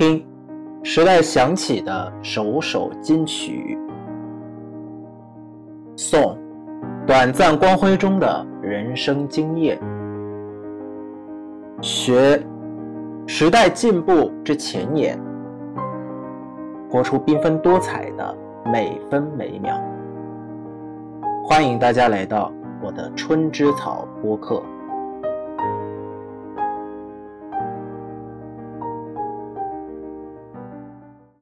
听时代响起的首首金曲，颂短暂光辉中的人生经验，学时代进步之前沿，活出缤纷多彩的每分每秒。欢迎大家来到我的春之草播客。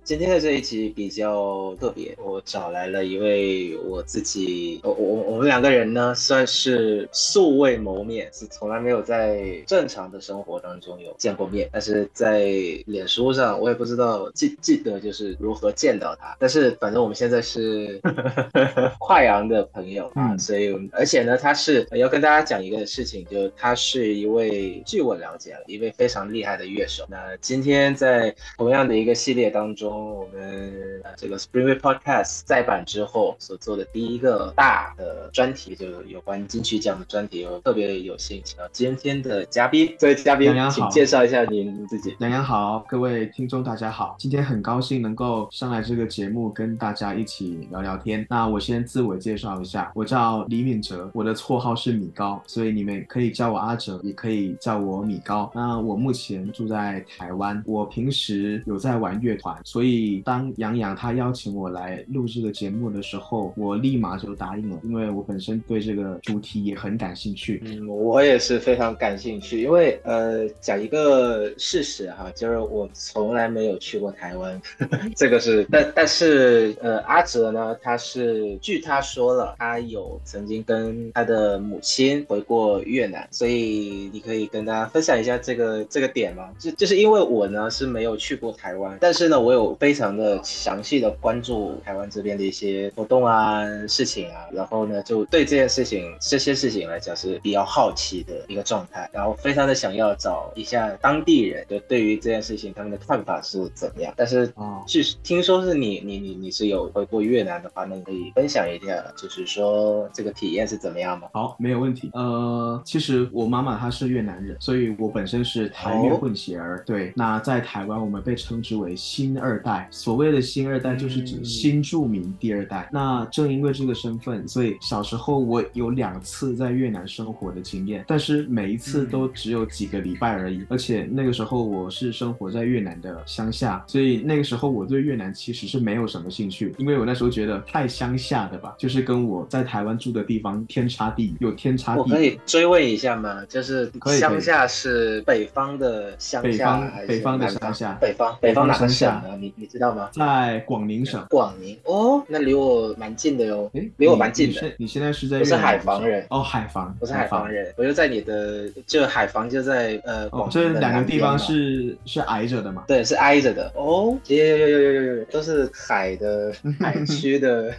今天的这一集比较特别，我找来了一位我自己，我我我们两个人呢算是素未谋面，是从来没有在正常的生活当中有见过面，但是在脸书上我也不知道记记得就是如何见到他，但是反正我们现在是 跨洋的朋友啊，所以而且呢他是要跟大家讲一个事情，就他是一位据我了解一位非常厉害的乐手，那今天在同样的一个系列当中。我们这个 Spring Week Podcast 再版之后所做的第一个大的专题，就有关金曲奖的专题，我特别有幸请到今天的嘉宾。这位嘉宾，请介绍一下您自己。杨洋好，各位听众大家好，今天很高兴能够上来这个节目跟大家一起聊聊天。那我先自我介绍一下，我叫李敏哲，我的绰号是米高，所以你们可以叫我阿哲，也可以叫我米高。那我目前住在台湾，我平时有在玩乐团，所以。所以，当杨洋他邀请我来录这个节目的时候，我立马就答应了，因为我本身对这个主题也很感兴趣。嗯，我也是非常感兴趣，因为呃，讲一个事实哈，就是我从来没有去过台湾，这个是，但但是呃，阿哲呢，他是据他说了，他有曾经跟他的母亲回过越南，所以你可以跟大家分享一下这个这个点吗？就就是因为我呢是没有去过台湾，但是呢，我有。非常的详细的关注台湾这边的一些活动啊、事情啊，然后呢，就对这件事情、这些事情来讲是比较好奇的一个状态，然后非常的想要找一下当地人，就对于这件事情他们的看法是怎么样。但是，据听说是你、你、你、你是有回过越南的话，那你可以分享一下，就是说这个体验是怎么样吗？好，没有问题。呃，其实我妈妈她是越南人，所以我本身是台越混血儿。对，那在台湾我们被称之为新二代。所谓的新二代就是指新住民第二代。那正因为这个身份，所以小时候我有两次在越南生活的经验，但是每一次都只有几个礼拜而已。而且那个时候我是生活在越南的乡下，所以那个时候我对越南其实是没有什么兴趣，因为我那时候觉得太乡下的吧，就是跟我在台湾住的地方天差地有天差地。我可以追问一下吗？就是乡下是北方的乡下北方北方的乡下？北方北方哪个乡下？你？你知道吗？在广宁省。广宁哦，那离我蛮近的哟。哎，离我蛮近的。你现在是在？我是海防人。哦，海防。我是海防人，我就在你的，就海防就在呃广。这两个地方是是挨着的嘛？对，是挨着的。哦，有有有有有有，都是海的 海区的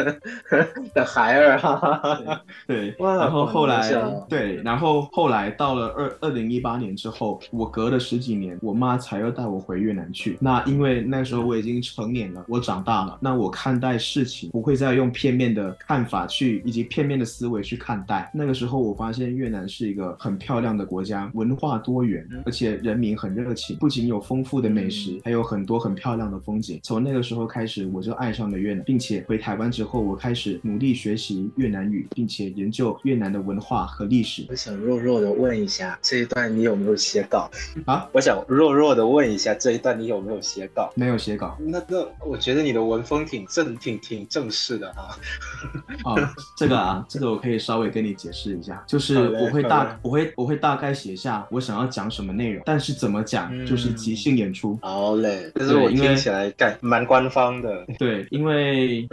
的孩儿哈。对，然后后来对，然后后来到了二二零一八年之后，我隔了十几年，我妈才又带我回越南去。那因为那时候我已经成年了，我长大了，那我看待事情不会再用片面的看法去，以及片面的思维去看待。那个时候我发现越南是一个很漂亮的国家，文化多元，而且人民很热情，不仅有丰富的美食，还有很多很漂亮的风景。从那个时候开始，我就爱上了越南，并且回台湾之后，我开始努力学习越南语，并且研究越南的文化和历史。我想弱弱的问一下，这一段你有没有写稿啊？我想弱弱的问一下，这一段你有没有写？没有写稿，那个我觉得你的文风挺正，挺挺正式的啊。哦，这个啊，这个我可以稍微跟你解释一下，就是我会大，我会我会大概写下我想要讲什么内容，但是怎么讲就是即兴演出。好嘞，但是我听起来感蛮官方的。对，因为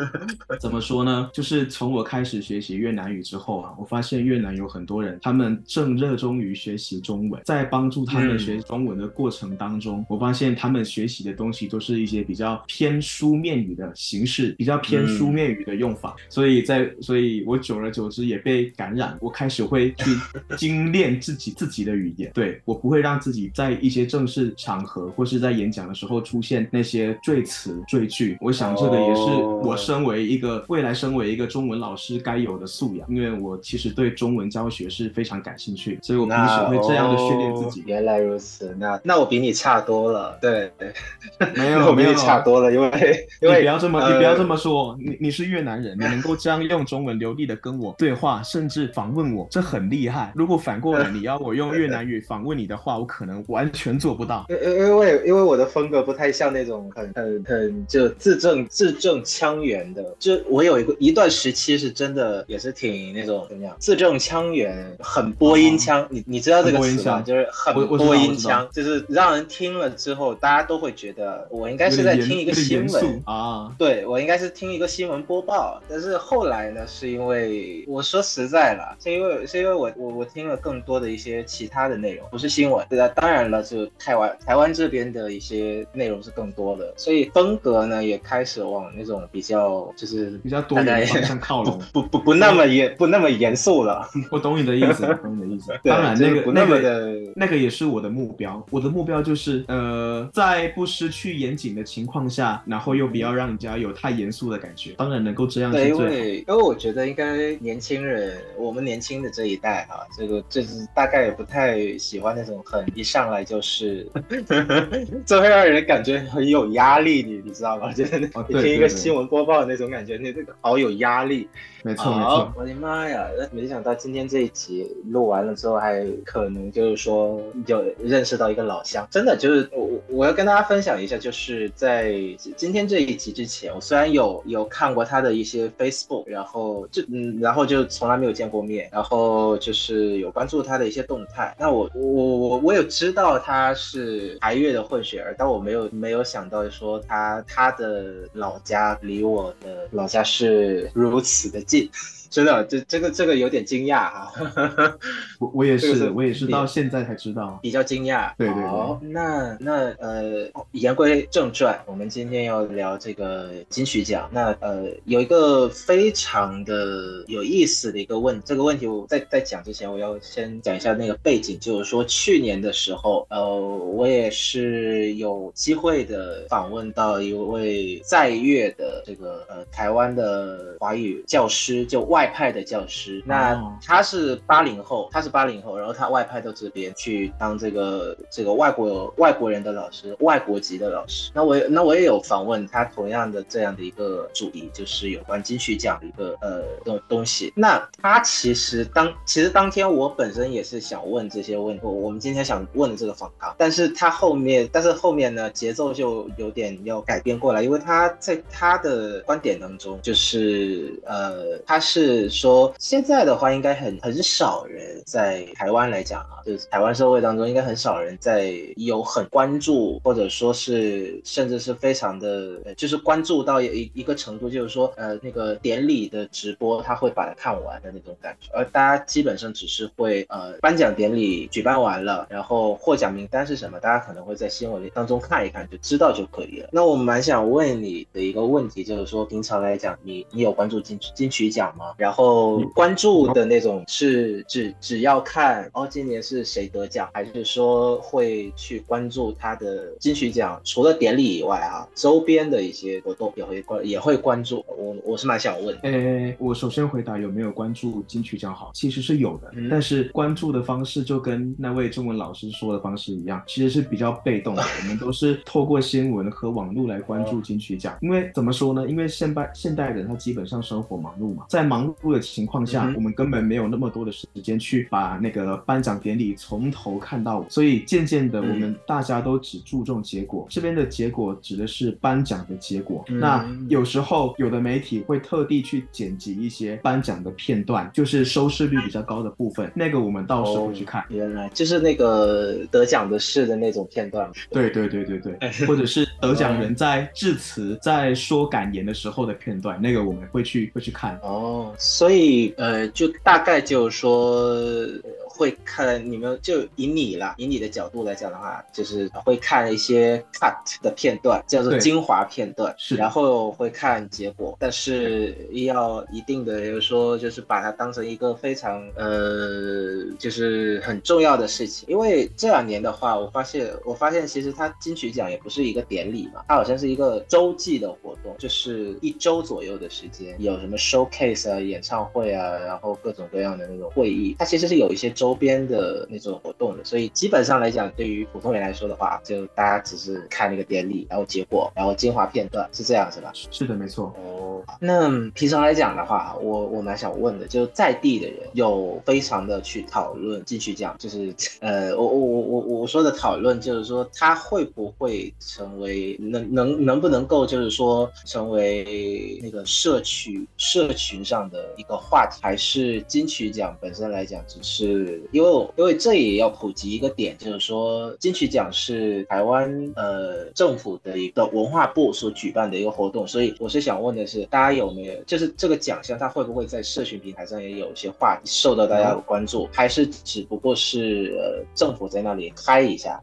怎么说呢，就是从我开始学习越南语之后啊，我发现越南有很多人，他们正热衷于学习中文，在帮助他们学中文的过程当中，我发现他们学习的东西。都是一些比较偏书面语的形式，比较偏书面语的用法，所以在所以我久而久之也被感染，我开始会去 精炼自己自己的语言，对我不会让自己在一些正式场合或是在演讲的时候出现那些赘词赘句。我想这个也是我身为一个未来身为一个中文老师该有的素养，因为我其实对中文教学是非常感兴趣，所以我平时会这样的训练自己。原来如此，那那我比你差多了，对，没有没有。差多了，因为 因为不要这么你不要这么说，你你是越南人，你能够这样用中文流利的跟我对话，甚至访问我，这很厉害。如果反过来 你要我用越南语访问你的话，我可能完全做不到，因因为因为我的风格不太像那种很很很就字正字正腔圆的，就我有一个一段时期是真的也是挺那种怎么样，字正腔圆，很播音腔，你你知道这个词吗？就是很播音腔，就是让人听了之后，大家都会觉得我应该是在听一个新闻啊，对我应该是听一个新闻播报。但是后来呢，是因为我说实在了，是因为是因为我我我听了更多的一些其他的内容，不是新闻。对啊，当然了，就台湾台湾这边的一些内容是更多的，所以风格呢也开始往那种比较就是比较多元方向靠拢，不不不那么严不那么严肃了。我懂你的意思，懂你的意思。当然那个那个的那个也是我的目标，我的目标就是呃在不失去严谨的情况下，然后又不要让人家有太严肃的感觉。当然能够这样是最好。因为因为我觉得应该年轻人，我们年轻的这一代哈，这个就是大概也不太喜欢那种很一上来就是，这会让人感觉很有压力，你你知道吗？就是你听一个新闻播报的那种感觉，你这个好有压力。没错没错，我的妈呀！没想到今天这一集录完了之后，还可能就是说有认识到一个老乡，真的就是我我要跟大家分享一下，就是是在今天这一集之前，我虽然有有看过他的一些 Facebook，然后就嗯，然后就从来没有见过面，然后就是有关注他的一些动态。那我我我我有知道他是台越的混血儿，但我没有没有想到说他他的老家离我的老家是如此的近。真的，这这个这个有点惊讶哈。我我也是，我也是到现在才知道，比较惊讶。对对对。好，那那呃，言归正传，我们今天要聊这个金曲奖。那呃，有一个非常的有意思的一个问，这个问题我在在讲之前，我要先讲一下那个背景，就是说去年的时候，呃，我也是有机会的访问到一位在粤的这个呃台湾的华语教师，就外。外派的教师，那他是八零后，他是八零后，然后他外派到这边去当这个这个外国外国人的老师，外国籍的老师。那我那我也有访问他，同样的这样的一个主题，就是有关金曲奖的一个呃东东西。那他其实当其实当天我本身也是想问这些问题，我们今天想问的这个访谈，但是他后面但是后面呢节奏就有点要改变过来，因为他在他的观点当中就是呃他是。是说现在的话，应该很很少人在台湾来讲啊，就是台湾社会当中，应该很少人在有很关注，或者说是甚至是非常的，就是关注到一一个程度，就是说呃那个典礼的直播，他会把它看完的那种感觉，而大家基本上只是会呃颁奖典礼举办完了，然后获奖名单是什么，大家可能会在新闻当中看一看就知道就可以了。那我蛮想问你的一个问题，就是说平常来讲，你你有关注金金曲奖吗？然后关注的那种是只只要看哦，今年是谁得奖，还是说会去关注他的金曲奖？除了典礼以外啊，周边的一些活动也会关也会关注。我我是蛮想问，诶，我首先回答有没有关注金曲奖好，其实是有的，但是关注的方式就跟那位中文老师说的方式一样，其实是比较被动的。我们都是透过新闻和网络来关注金曲奖，因为怎么说呢？因为现代现代人他基本上生活忙碌嘛，在忙。的情况下，我们根本没有那么多的时间去把那个颁奖典礼从头看到尾，所以渐渐的，我们大家都只注重结果。这边的结果指的是颁奖的结果。那有时候有的媒体会特地去剪辑一些颁奖的片段，就是收视率比较高的部分，那个我们到时候去看。原来就是那个得奖的事的那种片段。对对对对对，或者是得奖人在致辞、在说感言的时候的片段，那个我们会去会去看。哦。所以，呃，就大概就是说。会看你们就以你啦，以你的角度来讲的话，就是会看一些 cut 的片段，叫做精华片段，是，然后会看结果，但是要一定的，就是说，就是把它当成一个非常呃，就是很重要的事情，因为这两年的话，我发现，我发现其实它金曲奖也不是一个典礼嘛，它好像是一个周记的活动，就是一周左右的时间，有什么 showcase 啊、演唱会啊，然后各种各样的那种会议，它其实是有一些周边的那种活动的，所以基本上来讲，对于普通人来说的话，就大家只是看那个典礼，然后结果，然后精华片段，是这样是吧？是的，没错。哦，那平常来讲的话，我我蛮想问的，就在地的人有非常的去讨论金曲奖，就是呃，我我我我我说的讨论，就是说他会不会成为能能 能不能够，就是说成为那个社区社群上的一个话题，还是金曲奖本身来讲，只是因为因为这也要普及一个点，就是说金曲奖是台湾呃政府的一个文化部所举办的一个活动，所以我是想问的是，大家有没有就是这个奖项，它会不会在社群平台上也有一些话题受到大家的关注，还是只不过是呃政府在那里嗨一下，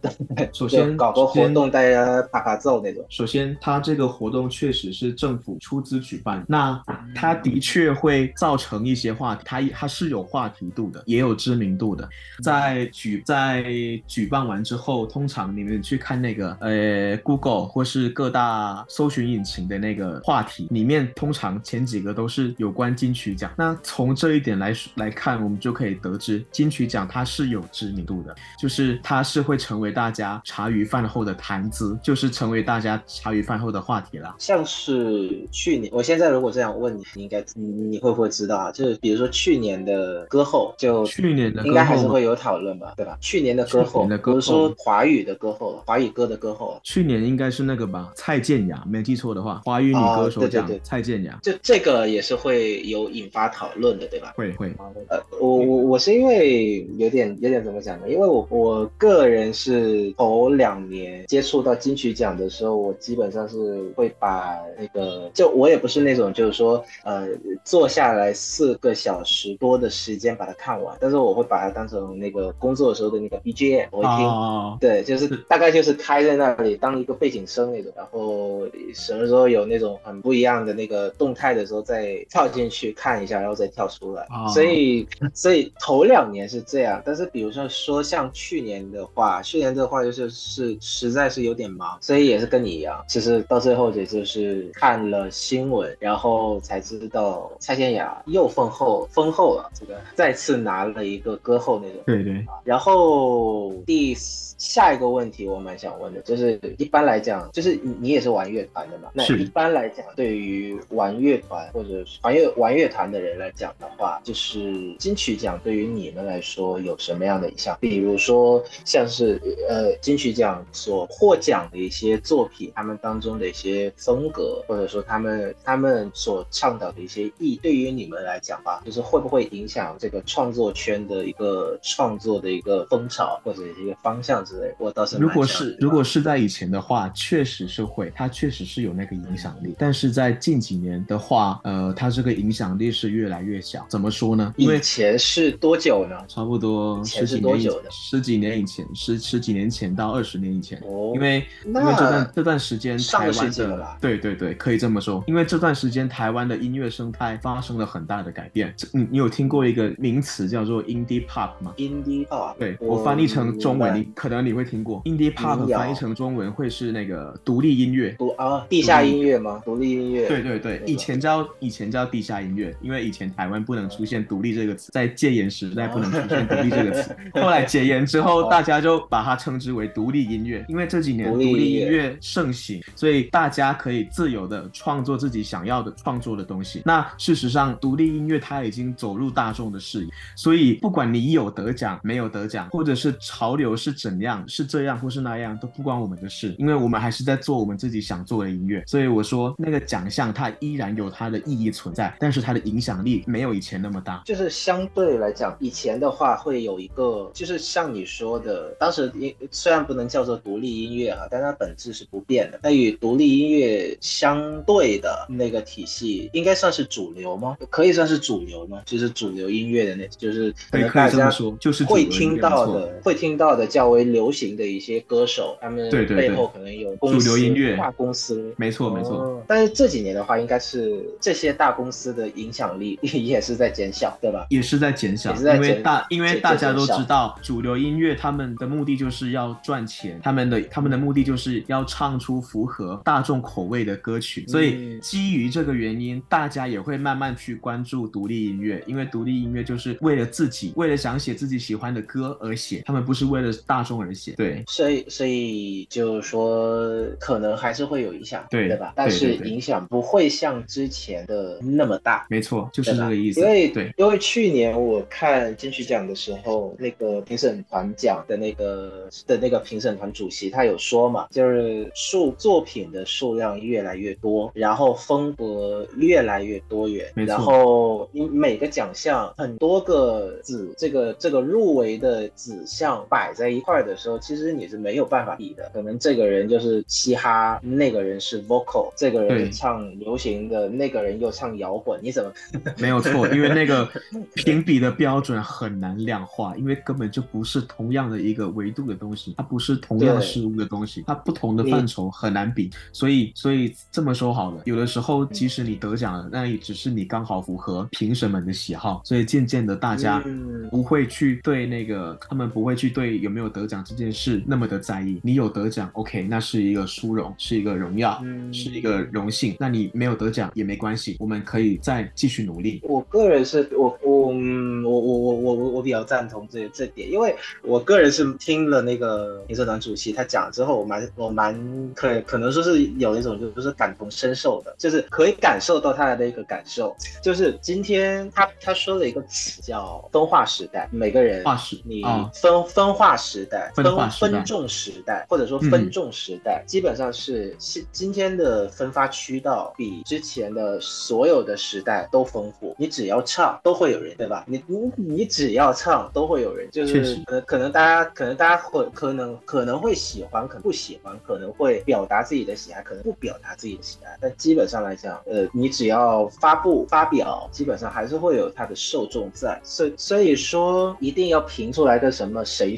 首先搞个活动大家拍拍照那种。首先，它这个活动确实是政府出资举办，那它的确会造成一些话题，它它是有话题度的，也有知名度的。在举在举办完之后，通常你们去看那个呃 Google 或是各大搜寻引擎的那个话题里面，通常前几个都是有关金曲奖。那从这一点来来看，我们就可以得知金曲奖它是有知名度的，就是它是会成为大家茶余饭后的谈资，就是成为大家茶余饭后的话题了。像是去年，我现在如果这样问你，你应该你你会不会知道啊？就是比如说去年的歌后，就去年的应该还是会有讨论吧，对吧？去年的歌后，比如说华语的歌后，华语歌的歌后，去年应该是那个吧？蔡健雅，没记错的话，华语女歌手奖，蔡健雅，就这个也是会有引发讨论的，对吧？会会。呃，我我我是因为有点有点怎么讲呢？因为我我个人是头两年接触到金曲奖的时候，我基本上是会把那个，就我也不是那种就是说呃坐下来四个小时多的时间把它看完，但是我会把它当成那个工作的时候的那个 BGM，我一听，对，就是大概就是开在那里当一个背景声那种，然后什么时候有那种很不一样的那个动态的时候再跳进去看一下，然后再跳出来，所以所以头两年是这样，但是比如说说像去年的话，去年的话就是是实在是有点忙，所以也是跟你一样，其实到最后也就是看了新闻，然后才知道蔡健雅又封后封后了，这个再次拿了一个歌后那种，对对，然后第下一个问题我蛮想问的，就是一般来讲，就是你你也是玩乐团的嘛，那一般来讲，对于玩乐团或者玩乐玩乐团的人来讲的话，就是金曲奖对于你们来说有什么样的影响？比如说像是呃金曲奖所获奖的一些作品，他们当中的一些风格，或者说他们他们所倡导的一些意，对于你们来讲吧，就是会不会影响这个创作圈的一个创作的一个风潮或者一个方向之类？我倒是如果是如果是在以前的话，确实是会，它确实是有那个影响力，但是在近几年的话，呃，它这个影响力是越来越小。怎么说呢？因为前是多久呢？差不多十几年以前，十几年以前，十十几年前到二十年以前。哦，因为因为这段这段时间台湾的，对对对，可以这么说。因为这段时间台湾的音乐生态发生了很大的改变。你你有听过一个名词叫做 indie pop 吗？indie pop，对我翻译成中文，你可能你会听过。Indie pop 翻译成中文会是那个独立音乐，独啊地下音乐吗？独立音乐，对对对，以前叫以前叫地下音乐，因为以前台湾不能出现独立这个词，在戒严时代不能出现独立这个词，后来解严之后，大家就把它称之为独立音乐，因为这几年独立音乐。盛行，所以大家可以自由的创作自己想要的创作的东西。那事实上，独立音乐它已经走入大众的视野，所以不管你有得奖没有得奖，或者是潮流是怎样，是这样或是那样，都不关我们的事，因为我们还是在做我们自己想做的音乐。所以我说那个奖项它它依然有它的意义存在，但是它的影响力没有以前那么大。就是相对来讲，以前的话会有一个，就是像你说的，当时音虽然不能叫做独立音乐哈，但它本质是不变的。那与独立音乐相对的那个体系，应该算是主流吗？可以算是主流吗？就是主流音乐的那，就是可能大家就是会听到的，会听到的较为流行的一些歌手，他们背后可能有主流音乐。大公司，没错没错。但是这几年的话，应该是这些大公司的影响力 也是在减小，对吧？也是在减小，因为大因为大家都知道，主流音乐他们的目的就是要赚钱，他们的他们的目的就是要唱出符合大众口味的歌曲，所以基于这个原因，大家也会慢慢去关注独立音乐，因为独立音乐就是为了自己，为了想写自己喜欢的歌而写，他们不是为了大众而写。对，所以所以就是说，可能还是会有影响，对对吧？但是影响不会像之前的那么大。没错，就是这个意思。因为对，因为去年我看金曲奖的时候，那个评审团奖的那个的那个评审团主席他有说嘛，就是数作品的数量越来越多，然后风格越来越多元，然后你每个奖项很多个子这个这个入围的子项摆在一块的时候，其实你是没有办法比的。可能这个人就是嘻哈，那个人是 vocal，这个人唱流行的，那个人又唱摇滚，你怎么 没有错？因为那个评比的标准很难量化，因为根本就不是同样的一个维度的东西，它不是同样事物的东西，它不同的范畴很难比。所以，所以这么说好了，有的时候即使你得奖了，那也只是你刚好符合评审们的喜好。所以渐渐的，大家不会去对那个他们不会去对有没有得奖这件事那么的在意。你有得奖，OK，那是一个殊荣，是一个荣耀，是一个荣幸。那你没有得奖也没关系，我们可以再继续努力。我个人是我我嗯我我我我我我比较赞同这这点，因为我个人是听了那个评审团主席他讲之后，我蛮我蛮可可能说是有一种就是感同身受的，就是可以感受到他的那个感受。就是今天他他说了一个词叫分化时代，每个人化时你分分化时代分分众时代或者说分众时代，基本上是今今天的分发渠道比之前的所有的时代都丰富。你只要唱都会有人，对吧？你你你只要唱都会有人，就是可能可能大家可能大家会可能可能会喜欢，可能不喜欢，可能会表达自己的喜爱，可能不表达自己的喜爱。但基本上来讲，呃，你只要发布发表，基本上还是会有它的受众在。所所以说，一定要评出来个什么谁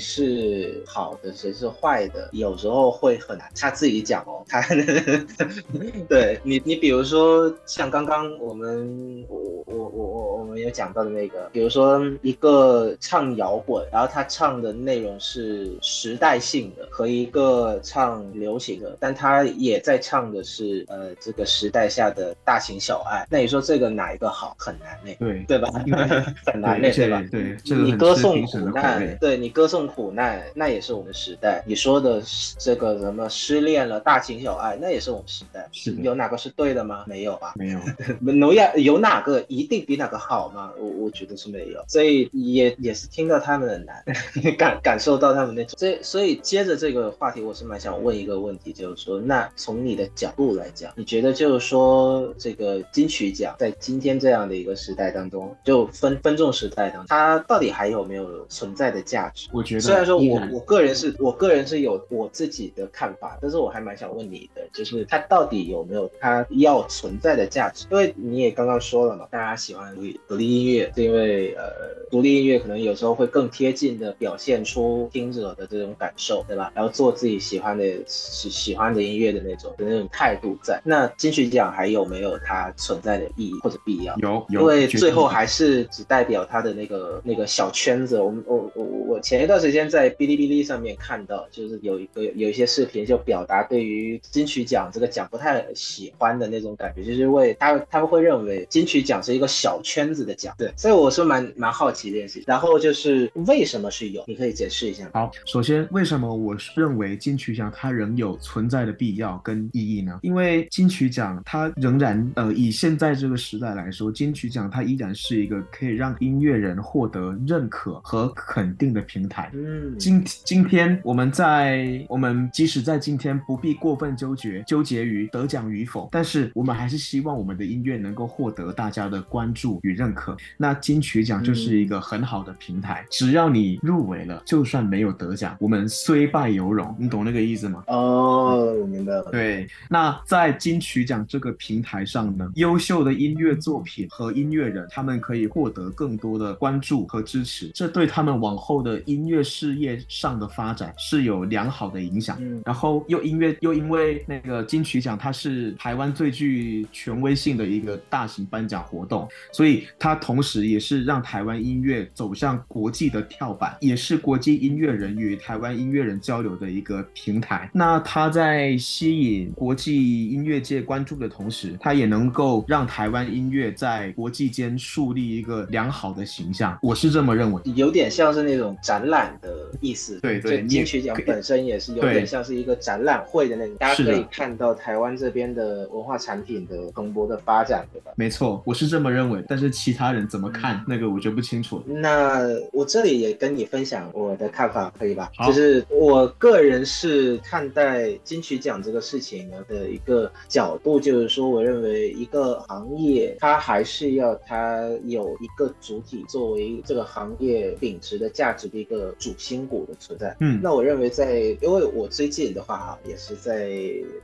是好的，谁是坏的，有时候会很难。他自己讲哦，他 对你你比如说像刚刚我们我我我我我们有讲到的那个，比如说一个唱摇滚，然后他唱的内容是时代性的，和一个唱流行的，但他也在唱的是呃这个时代下的大情小爱。那你说这个哪一个好？很难呢，对对吧？很难呢，对吧？对，你歌颂苦难，对你歌颂苦难，那也是我们时代。你说的这个什么失恋了，大情小爱，那也是我们时代。是有哪个是对的吗？没有吧？没有。农亚有哪个一定比哪个好吗？我我觉得是没有。所以也也是听到他们的难，感感受到他们那种。所以所以接着这个话题，我是蛮想问一个问题，就是说，那从你的角度来讲，你觉得就是说，这个金曲奖在今天这样的一个时代当中，就分分众时代当中，它到底还有没有存在的价值？我觉得，虽然说我我个人是我个人是有我自己的看法，但是我还蛮想问你的，就是它到底有没有它要存在的价值？因为你也刚刚说了嘛，大家喜欢独立独立音乐，是因为呃，独立音乐可能有时候会更贴近的表现出听者的这种感受，对吧？然后做自己喜欢的喜喜欢的音乐的那种的那种态度在。那金曲奖还有没有它存在的意义或者必要？有，因为最后还是只代表它的那个那个小圈子。我们我我我前一段时间在哔哩哔哩上面看到，就是有一个有一些视频就表达对于金曲奖这个奖不太喜欢的那种感觉，就是为他他们会认为金曲奖是一个小圈子的奖。对，所以我是蛮蛮好奇这件事。然后就是为什么是有？你可以解释一下。好，首先为什么我认为金曲奖它仍有存在的必要跟意义呢？因为金曲奖它仍然呃以现在这个时代来说，金曲奖它依然是一个可以让音乐人获得认可和肯定的平台。嗯，今今天我们在我们即使在今天不必过分纠结纠结于得奖与否，但是我们还是希望我们的音乐能够获得大家的关注与认可。那金曲奖就是一个很好的平台，只要你入围了，就算没有得奖，我们虽败犹荣。你懂那个意思吗？哦，我明白了。对，那在金曲奖这个平台上呢，优秀的音乐作品和音乐人，他们可以获得更多的关注和支持，这对他们往后的音乐事业上的发展是有良好的影响。嗯，然后又音乐又因为那个金曲奖，它是台湾最具权威性的一个大型颁奖活动，所以它同时也是让台湾音乐走向国际的跳板，也是国际音乐人与台湾音乐人交流的一个平台。那它在吸引国际音乐界关注的同时，它也能够让台湾音乐在国际间树立一个良好的形象。我是这么认为，有点像是那种展览的意思。对对，金曲奖本身也是有点像是一个展览会的那种，大家可以看到台湾这边的文化产品的蓬勃的发展，对吧？没错，我是这么认为。但是其他人怎么看那个，我就不清楚了。那我这里也跟你分享我的看法，可以吧？就是我个人是看待金曲奖这个事情呢的一个角度，就是说，我认为一个行业它还是要它有一个主体作为这个行业秉持的价值的一个主心骨的存在。嗯，那我认为在，因为我最近的话哈，也是在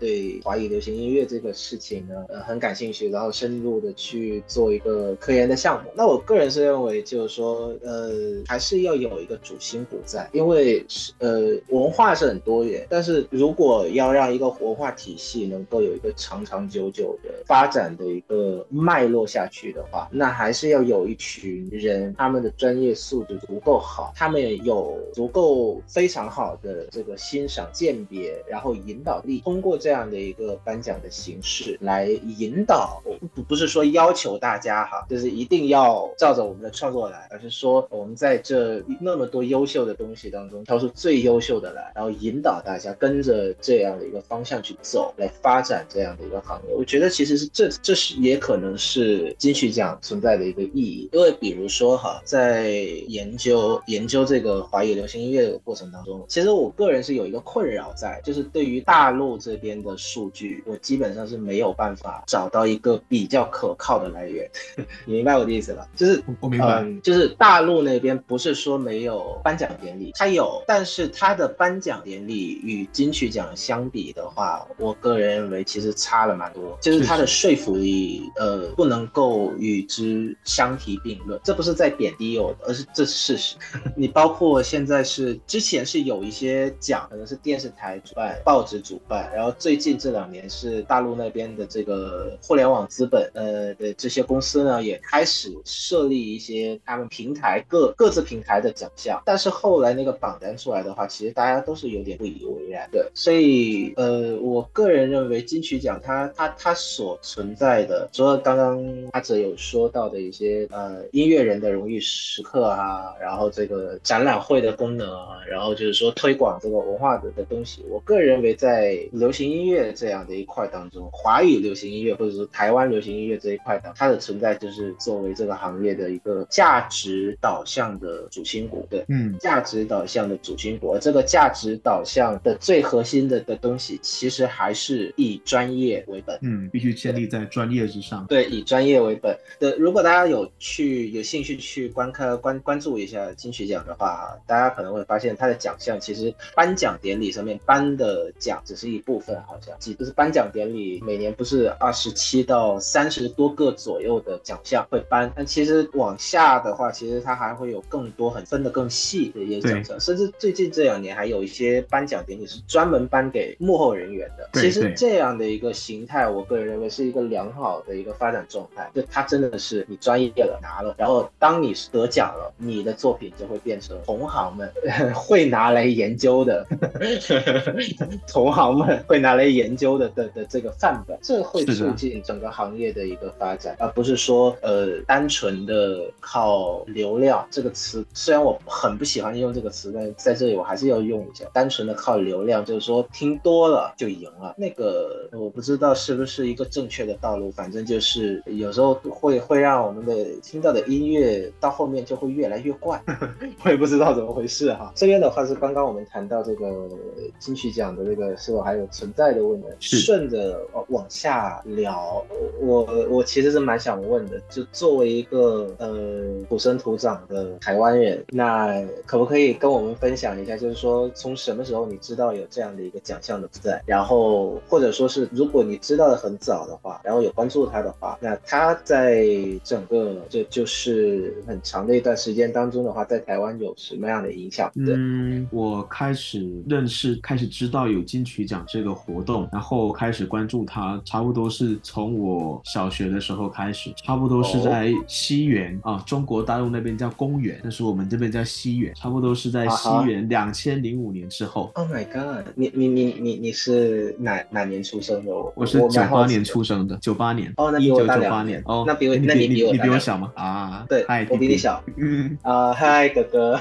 对华语流行音乐这个事情呢，呃，很感兴趣，然后深入的去做一个科研的项目。那我个人是认为，就是说，呃，还是要有一个主心骨在，因为是呃，文化是很多元，但是如果要让一个文化体系能够有一个长长久久的发展的一个脉络下去的话，那还是要有一群人，他们的专业素质足够好，他们有足够非常好的这个欣赏鉴别，然后引导力，通过这样的一个颁奖的形式来引导，不不是说要求大家哈，就是一定要照着我们的创作来，而是说我们在这那么多优秀的东西当中挑出最优秀的来，然后引导大家跟着这样的一个方向去走，来发展这样的一个行业。我觉得其实是这这是也可能是金曲奖存在的一个意义，因为比如说哈，在研究研究这个华语流行音乐的过程当中，其实我个人是有一个困扰在，就是对于大陆这边的数据，我基本上是没有办法找到一个比较可靠的来源。你明白我的意思吧？就是我明白，就是大陆那边不是说没有颁奖典礼，它有，但是它的颁奖典礼与金曲奖相比的话，我个人认为其实差了蛮多，就是它的说服力，呃，不能够与之相提并论。这不是在贬低我，而是这是事实。你包括现在是之前是有一些奖，可能是电视台主办、报纸主办，然后最近这两年是大陆那边的这个互联网资本，呃的这些公司呢，也开始设立一些他们平台各各自平台的奖项。但是后来那个榜单出来的话，其实大家都是有点不以为然的。所以，呃，我个人认为金曲奖它它它所存在的，除了刚刚阿哲有说到的一些呃音乐人的荣誉时刻啊，然后这个展览会的功能啊，然后就是说推广这个文化的的东西，我个人认为在流行音乐这样的一块当中，华语流行音乐或者说台湾流行音乐这一块的，它的存在就是作为这个行业的一个价值导向的主心骨，对，嗯，价值导向的主心骨，这个价值导向的最核心的的东西，其实还是以专业为本，嗯，必须建立在专业之上，对，以专业为本。的。如果大家有去有兴趣去观看关关注一下金曲奖的话，大家可能会发现它的奖项其实颁奖典礼上面颁的奖只是一部分，好像，就是颁奖典礼每年不是二十七到三十多个左右的奖项会颁，但其实往下的话，其实它还会有更多很分得更细的一些奖项，甚至最近这两年还有一些颁奖典礼是专门颁给幕后人员的。其实这样的一个形态，我个人认为是一个良好的一个发展状态，就他真的是你专业了拿了，然后当你得奖了，你的作品就会变成同行们会拿来研究的，同行们会拿来研究的的的这个范本，这会促进整个行业的一个发展，而不是说呃单纯的靠流量这个词，虽然我很不喜欢用这个词，但在这里我还是要用一下，单纯的靠流量，就是说听多了就赢了，那个我不知道是不是一个正确的道路，反正就是有时候会会让我们的听到的音乐到后面就会越来越怪，我也不知道怎么回事哈。这边的话是刚刚我们谈到这个金曲奖的这个是否还有存在的问题，顺着往下聊，我我其实是蛮想问的，就作为一个呃土生土长的台湾人，那可不可以跟我们分享一下，就是说从什么时候你知道有这样的一个奖项的存在，然后或者说是如果你知道的很早的话，然后有关注他的话，那他在整个就就是很长的一段时间当中的话，在台湾有什么样的影响？嗯，我开始认识，开始知道有金曲奖这个活动，然后开始关注它，差不多是从我小学的时候开始，差不多是在西元啊，中国大陆那边叫公元，但是我们这边叫西元，差不多是在西元两千零五年之后。Oh my god！你你你你你是哪哪年出生的？我是九八年出生的，九八年。哦，那一九九八年。哦，那比我那你比我你比我小吗？啊，对，我比你小。嗯 啊，嗨哥哥。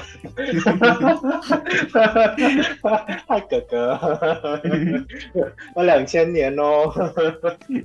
嗨哥哥。我两千年哦。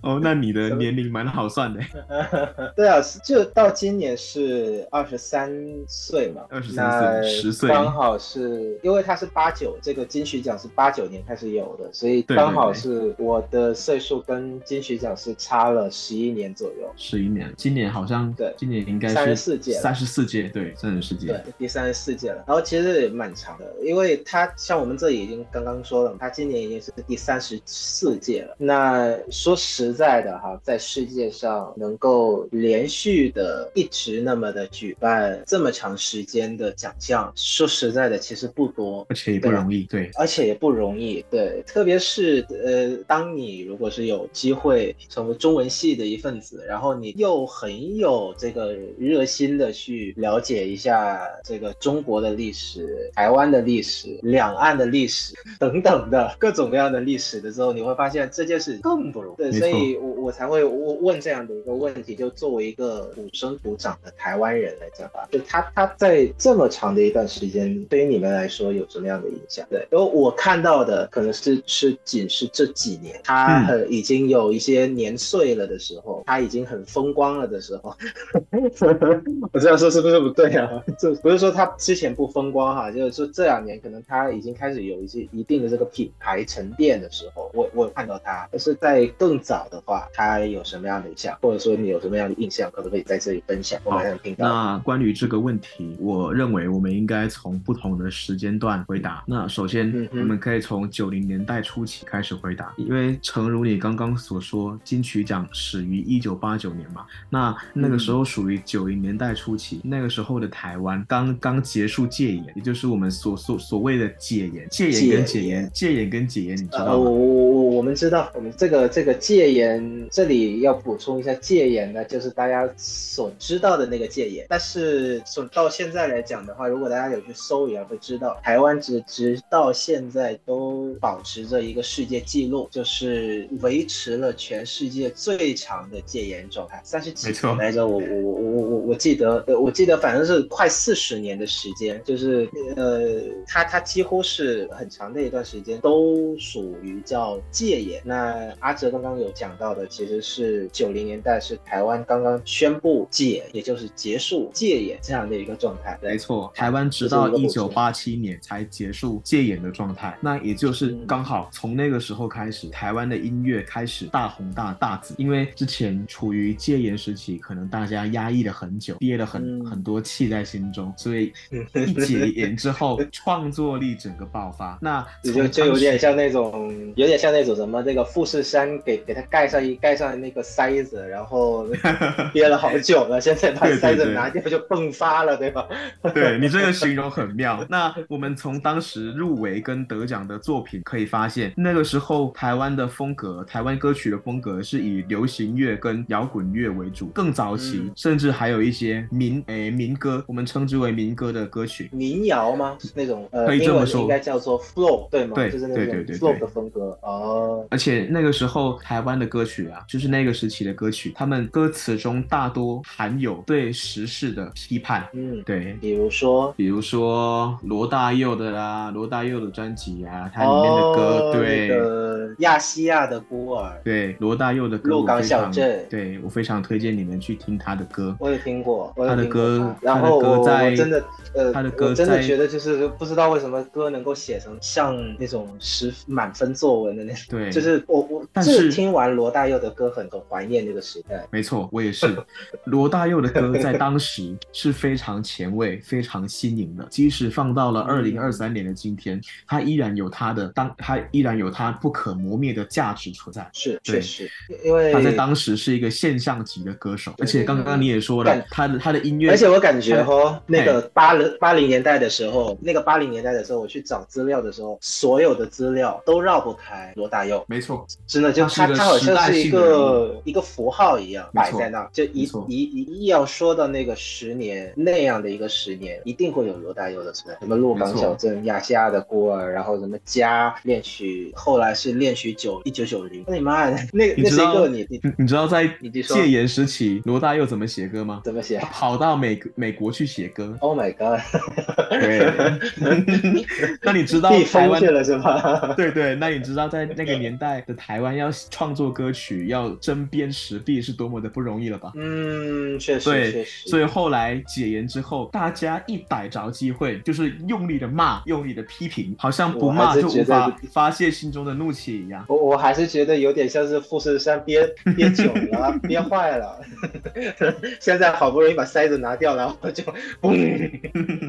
哦，那你的年龄蛮好算的。对啊，就到今年是二十三岁嘛。二十三岁，十岁。刚好是因为他是八九，这个金曲奖是八九年开始有的，所以刚好是我的岁数跟金曲奖是差了十一年左右。十一年，今年好像对，今年应该是三十四届，三十四届，对，三十四届，对，第三十四届了。然后其实也蛮长的，因为他像我们这里已经刚刚说了，他今年已经是第三十四届了。那说实在的哈，在世界上能够连续的一直那么的举办这么长时间的奖项，说实在的其实不多，而且也不容易，对，而且也不容易，对，特别是呃，当你如果是有机会成为中文系的一份子，然后你又很有这个热心的去了解一下这个中国的历史、台湾的历史、两岸的历史等等的各种各样的历史的时候，你会发现这件事更不容易。对，所以我我才会问问这样的一个问题，就作为一个土生土长的台湾人来讲吧，就他他在这么长的一段时间，对于你们来说有什么样的影响？对，因为我看到的可能是是仅是这几年，他很已经有一些年岁了的时候，他已经很风光了的时候，我这样说是不是不对啊？这不是说他之前不风光哈，就是说这两年可能他已经开始有一些一定的这个品牌沉淀的时候，我我看到他，但是在更早的话，他有什么样的印象，或者说你有什么样的印象，可不可以在这里分享？我蛮想听到。那关于这个问题，我认为我们应该从不同的时间段回答。那首先，我们可以从九零年代初期开始回答，因为诚如你刚刚所说，金曲奖始于一九八九年嘛，那那个时候属于九零年代初期，那个时候的台湾刚刚结束戒严，也就是我们所所所谓的戒严。戒严跟戒严，戒严跟戒严，你知道吗？我我我我们知道，我们这个这个戒严，这里要补充一下，戒严呢就是大家所知道的那个戒严，但是从到现在来讲的话，如果大家有去搜一下，会知道台湾直直到现在都保持着一个世界纪录，就是维持了全世界最长的戒严状态，三十几年来着，我我我我我我记得，我记得反正是快四十年的时间，就是呃，它它几乎是很长的一段时间都属于叫戒严。那阿哲刚刚有讲到的，其实是九零年代是台湾刚刚宣布戒，也就是结束戒严这样的一个状态。没错，台湾直到一九八七年才结束戒严的状态，那也就是刚好从那个时候开始，台湾的音乐开始大红大大紫，因为之前处于戒严时期，可能大家压抑了很久，憋了很很多气在心中，所以 一解严之后，创作力整个爆发。那就就有点像那种，有点像那种什么这个富士山给给它盖上一盖上那个塞子，然后 憋了好久了，现在把塞子拿掉就迸发了，对吧？对你这个形容很妙。那我们从当时入围跟得奖的作品可以发现，那个时候台湾的风格，台湾歌曲的风格是以流行乐跟摇滚乐为主。更早期，甚至还有一些民诶民歌，我们称之为民歌的歌曲，民谣吗？那种呃，可以这么说，应该叫做 flow 对吗？对，就是那种 flow 的风格哦。而且那个时候台湾的歌曲啊，就是那个时期的歌曲，他们歌词中大多含有对时事的批判。嗯，对，比如说，比如说罗大佑的啦，罗大佑的专辑啊，它里面的歌，对，亚细亚的孤儿，对罗大佑的歌，鹿港小镇，对我非常推荐你们去听他的歌。我也听过，他的歌，然后我真的，呃，他的歌真的觉得就是不知道为什么歌能够写成像那种十满分作文的那种，对，就是我我，但是听完罗大佑的歌，很很怀念那个时代。没错，我也是。罗大佑的歌在当时是非常前卫、非常新颖的，即使放到了二零二三年的今天，他依然有他的当，他依然有他不可磨灭的价值存在。是，确实，因为他在当时是一个现象级的歌手，而且刚刚你也说了，他的他的音乐，而且我感觉哈，那个八零八零年代的时候，那个八零年代的时候，我去找资料的时候，所有的资料都绕不开罗大佑。没错，真的就他他好像是一个一个符号一样摆在那，就一一一要说到那个十年那样的一个十年，一定会有罗大佑的存在。什么鹿港小镇、亚细亚的孤儿，然后什么家恋曲，后来是恋曲九一九九零。那你妈的，那那是一个你你你知道在戒严时期罗大佑怎么写歌吗？怎么写？跑到美美国去写歌。Oh my god！对，那你知道 台湾了是吗？对对，那你知道在那个年代的台湾要创作歌曲要针砭时弊是多么的不容易了吧？嗯，确实，对，所以后来解严之后，大家一逮着机会就是用力的骂，用力的批评，好像不骂就无法发泄心中的怒气一样。我我还是觉得有点像是富士山憋 憋久了，憋坏了，现在好不容易把塞子拿掉，然后就嘣，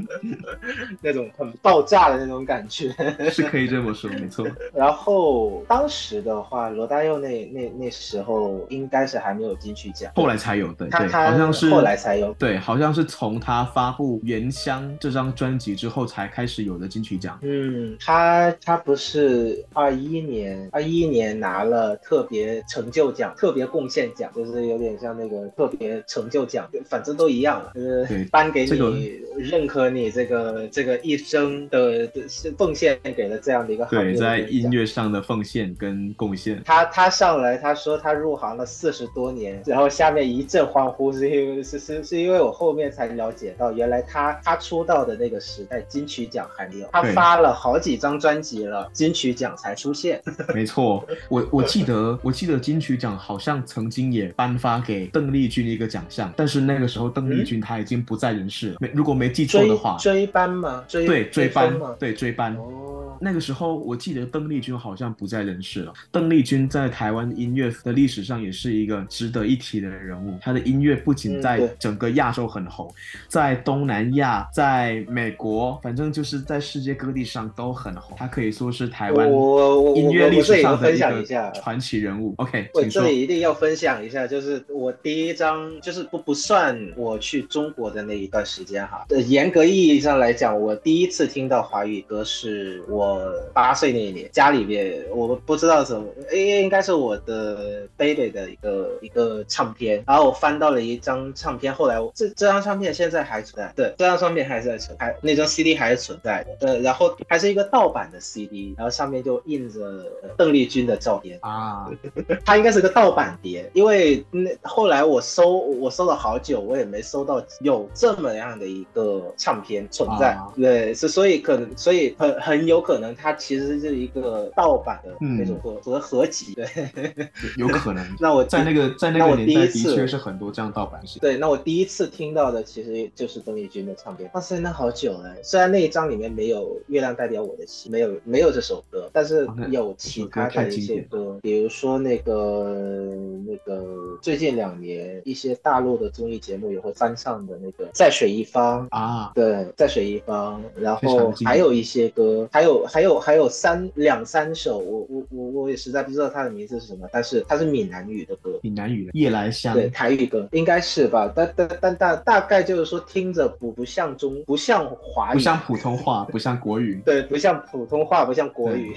那种很爆炸的那种感觉，是可以这么说，没错。然后当时的话，罗大佑那那那时候应该是还没有金曲奖，后来才有的，对好像是后来才有，对，好像是从他发布《原乡》这张专辑之后才开始有的金曲奖。嗯，他他不是二一年，二一年拿了特别成就奖、特别贡献奖，就是有点像那个特别成就奖，反正都一样了，就是颁给你，认可你这个这个一生的奉献给了这样的一个行业，对，在音乐上的奉献跟贡献。他他上来他说他入行了四十多年，然后下面一阵欢呼，是因为是是是因为我后面才了解到，原来他他出道的那个时代金曲奖还没有，他发了好几张专辑了，金曲奖才出现。没错，我我记得我记得金曲奖好像曾经也颁发给邓丽君一个奖项，但是那个时候邓丽君她已经不在人世了，没如果没记错的话，追班嘛？追对追班对追班。那个时候，我记得邓丽君好像不在人世了。邓丽君在台湾音乐的历史上也是一个值得一提的人物。她的音乐不仅在整个亚洲很红，在东南亚、在美国，反正就是在世界各地上都很红。她可以说是台湾音乐历史上的一下传奇人物。OK，我这里一定要分享一下，就是我第一张，就是不不算我去中国的那一段时间哈。严格意义上来讲，我第一次听到华语歌是我。我八岁那一年，家里面我不知道怎么，应应该是我的 baby 的一个一个唱片，然后我翻到了一张唱片，后来这这张唱片现在还存在，对，这张唱片还是在存，还那张 CD 还是存在的，呃，然后还是一个盗版的 CD，然后上面就印着邓丽君的照片啊，它应该是个盗版碟，因为那后来我搜我搜了好久，我也没搜到有这么样的一个唱片存在，对，是所以可能所以很很有可能。它其实是一个盗版的那种合合合集，对，有可能。那我在那个在那个年代的确是很多这样盗版是。对，那我第一次听到的其实就是邓丽君的唱片。哇塞，那好久了。虽然那一张里面没有《月亮代表我的心》，没有没有这首歌，但是有其他的一些歌，比如说那个那个最近两年一些大陆的综艺节目也会翻唱的那个《在水一方》啊，对，在水一方，然后还有一些歌，还有。还有还有三两三首，我我我我也实在不知道它的名字是什么，但是它是闽南语的歌，闽南语的夜来香，对台语歌应该是吧，但但但大大概就是说听着不不像中不像华语，不像普通话，不像国语，对，不像普通话，不像国语。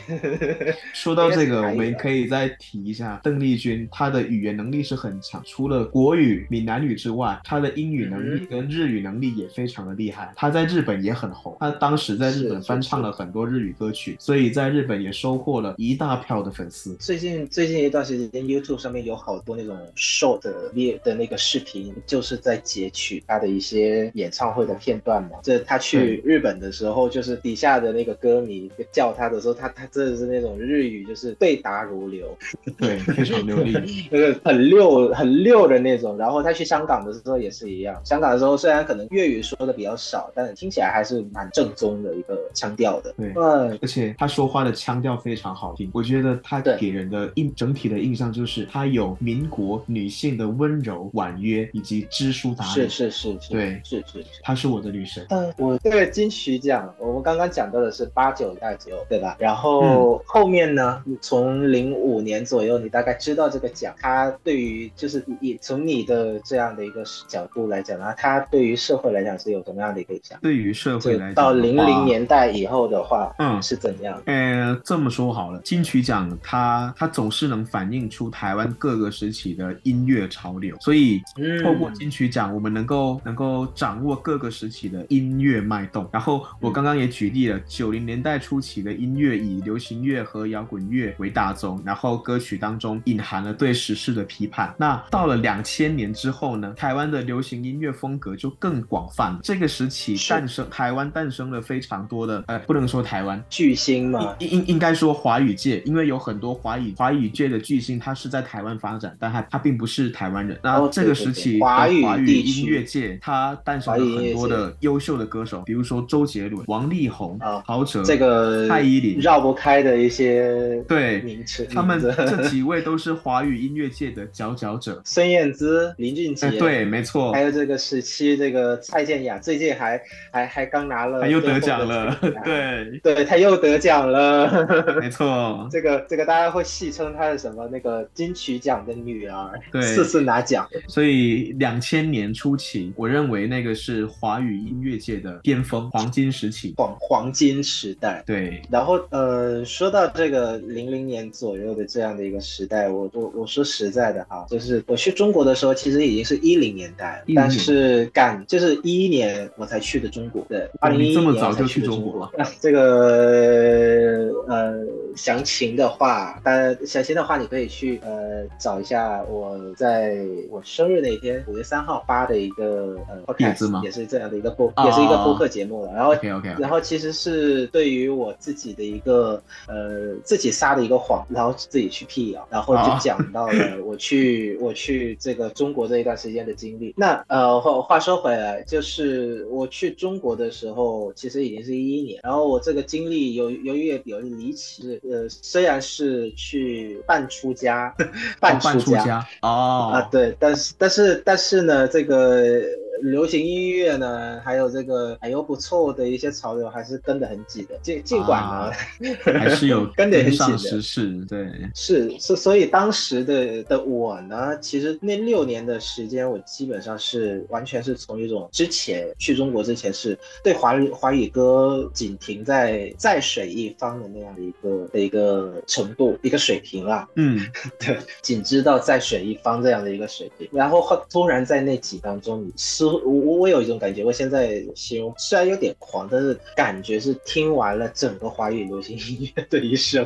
说到这个，我们可以再提一下邓丽君，她的语言能力是很强，除了国语、闽南语之外，她的英语能力跟日语能力也非常的厉害。她在日本也很红，她当时在日本翻唱了很多日语歌。歌曲，所以在日本也收获了一大票的粉丝。最近最近一段时间，YouTube 上面有好多多那种 short 列的那个视频，就是在截取他的一些演唱会的片段嘛。这他去日本的时候，就是底下的那个歌迷叫他的时候，他他真的是那种日语，就是对答如流，对，非常流利，那个很溜很溜的那种。然后他去香港的时候也是一样，香港的时候虽然可能粤语说的比较少，但是听起来还是蛮正宗的一个腔调的。对，而且他说话的腔调非常好听，我觉得他给人的印整体的印象就是他有民国女性的温柔婉约以及知书达理。是是是，对，是是，她是我的女神。嗯，我这个金曲奖，我们刚刚讲到的是八九代左右，对吧？然后后面呢，从零五年左右，你大概知道这个奖，它对于就是以从你的这样的一个角度来讲呢，它对于社会来讲是有什么样的一个影响？对于社会来讲，到零零年代以后的话，嗯，是怎样？呃，这么说好了，金曲奖它它总是能反映出台湾各个时期的音乐潮流，所以透过金曲奖，我们能够能够掌握各个时期的音乐脉动。然后我刚刚也举例了，九零年代初期的音乐以流行乐和摇滚乐为大宗，然后歌曲当中隐含了对时事的批判。那到了两千年之后呢，台湾的流行音乐风格就更广泛。这个时期诞生台湾诞生了非常多的，呃，不能说台湾巨星嘛，应应应该说华语界，因为有很多华语华语界的巨星，他是在台湾发展，但他他并不是台湾人。那这个时期华语音乐界，他诞生了很多的优秀的歌手，比如说周杰伦、王力宏、陶喆、这个蔡依林，绕不开的一些对名词。他们这几位都是华语音乐界的佼佼者。孙燕姿、林俊杰，对，没错。还有这个时期，这个蔡健雅最近还还还刚拿了，他又得奖了，对，对他又得奖了，没错。这个这个大家会戏称他是什么？那个金曲奖的女儿，对，次次拿奖。所以两千年初期，我认为那个是华语音乐界的巅峰黄金时期，黄黄金时代。对，然后呃，说到这个零零年左右的这样的一个时代，我我我说实在的哈，就是我去中国的时候，其实已经是一零年代了，但是赶就是一一年我才去的中国，对，二零一一年就去中国了。这个呃，详情的话，当然详情的话，你可以去呃找一下我在我生日那天五月三号发的一个呃帖子吗？也是这样的一个播，也是一个播客节目了。然后，OK OK，然后其实是对于我自己的一个呃自己撒的一个谎，然后自己去辟谣，然后就讲到了我去 我去这个中国这一段时间的经历。那呃话话说回来，就是我去中国的时候，其实已经是一一年，然后我这个经历由由于有离奇，呃虽然是去半出家，半出家哦啊对，但是但是但是呢这个。流行音乐呢，还有这个还有不错的一些潮流，还是跟得很紧的。尽尽管呢，还是有跟得很紧的。时事对，是是，所以当时的的我呢，其实那六年的时间，我基本上是完全是从一种之前去中国之前是对华语华语歌仅停在在水一方的那样的一个的一个程度一个水平啦。嗯，对，仅知道在水一方这样的一个水平，然后突然在那几当中，你是。我我我有一种感觉，我现在形容虽然有点狂，但是感觉是听完了整个华语流行音乐的一生。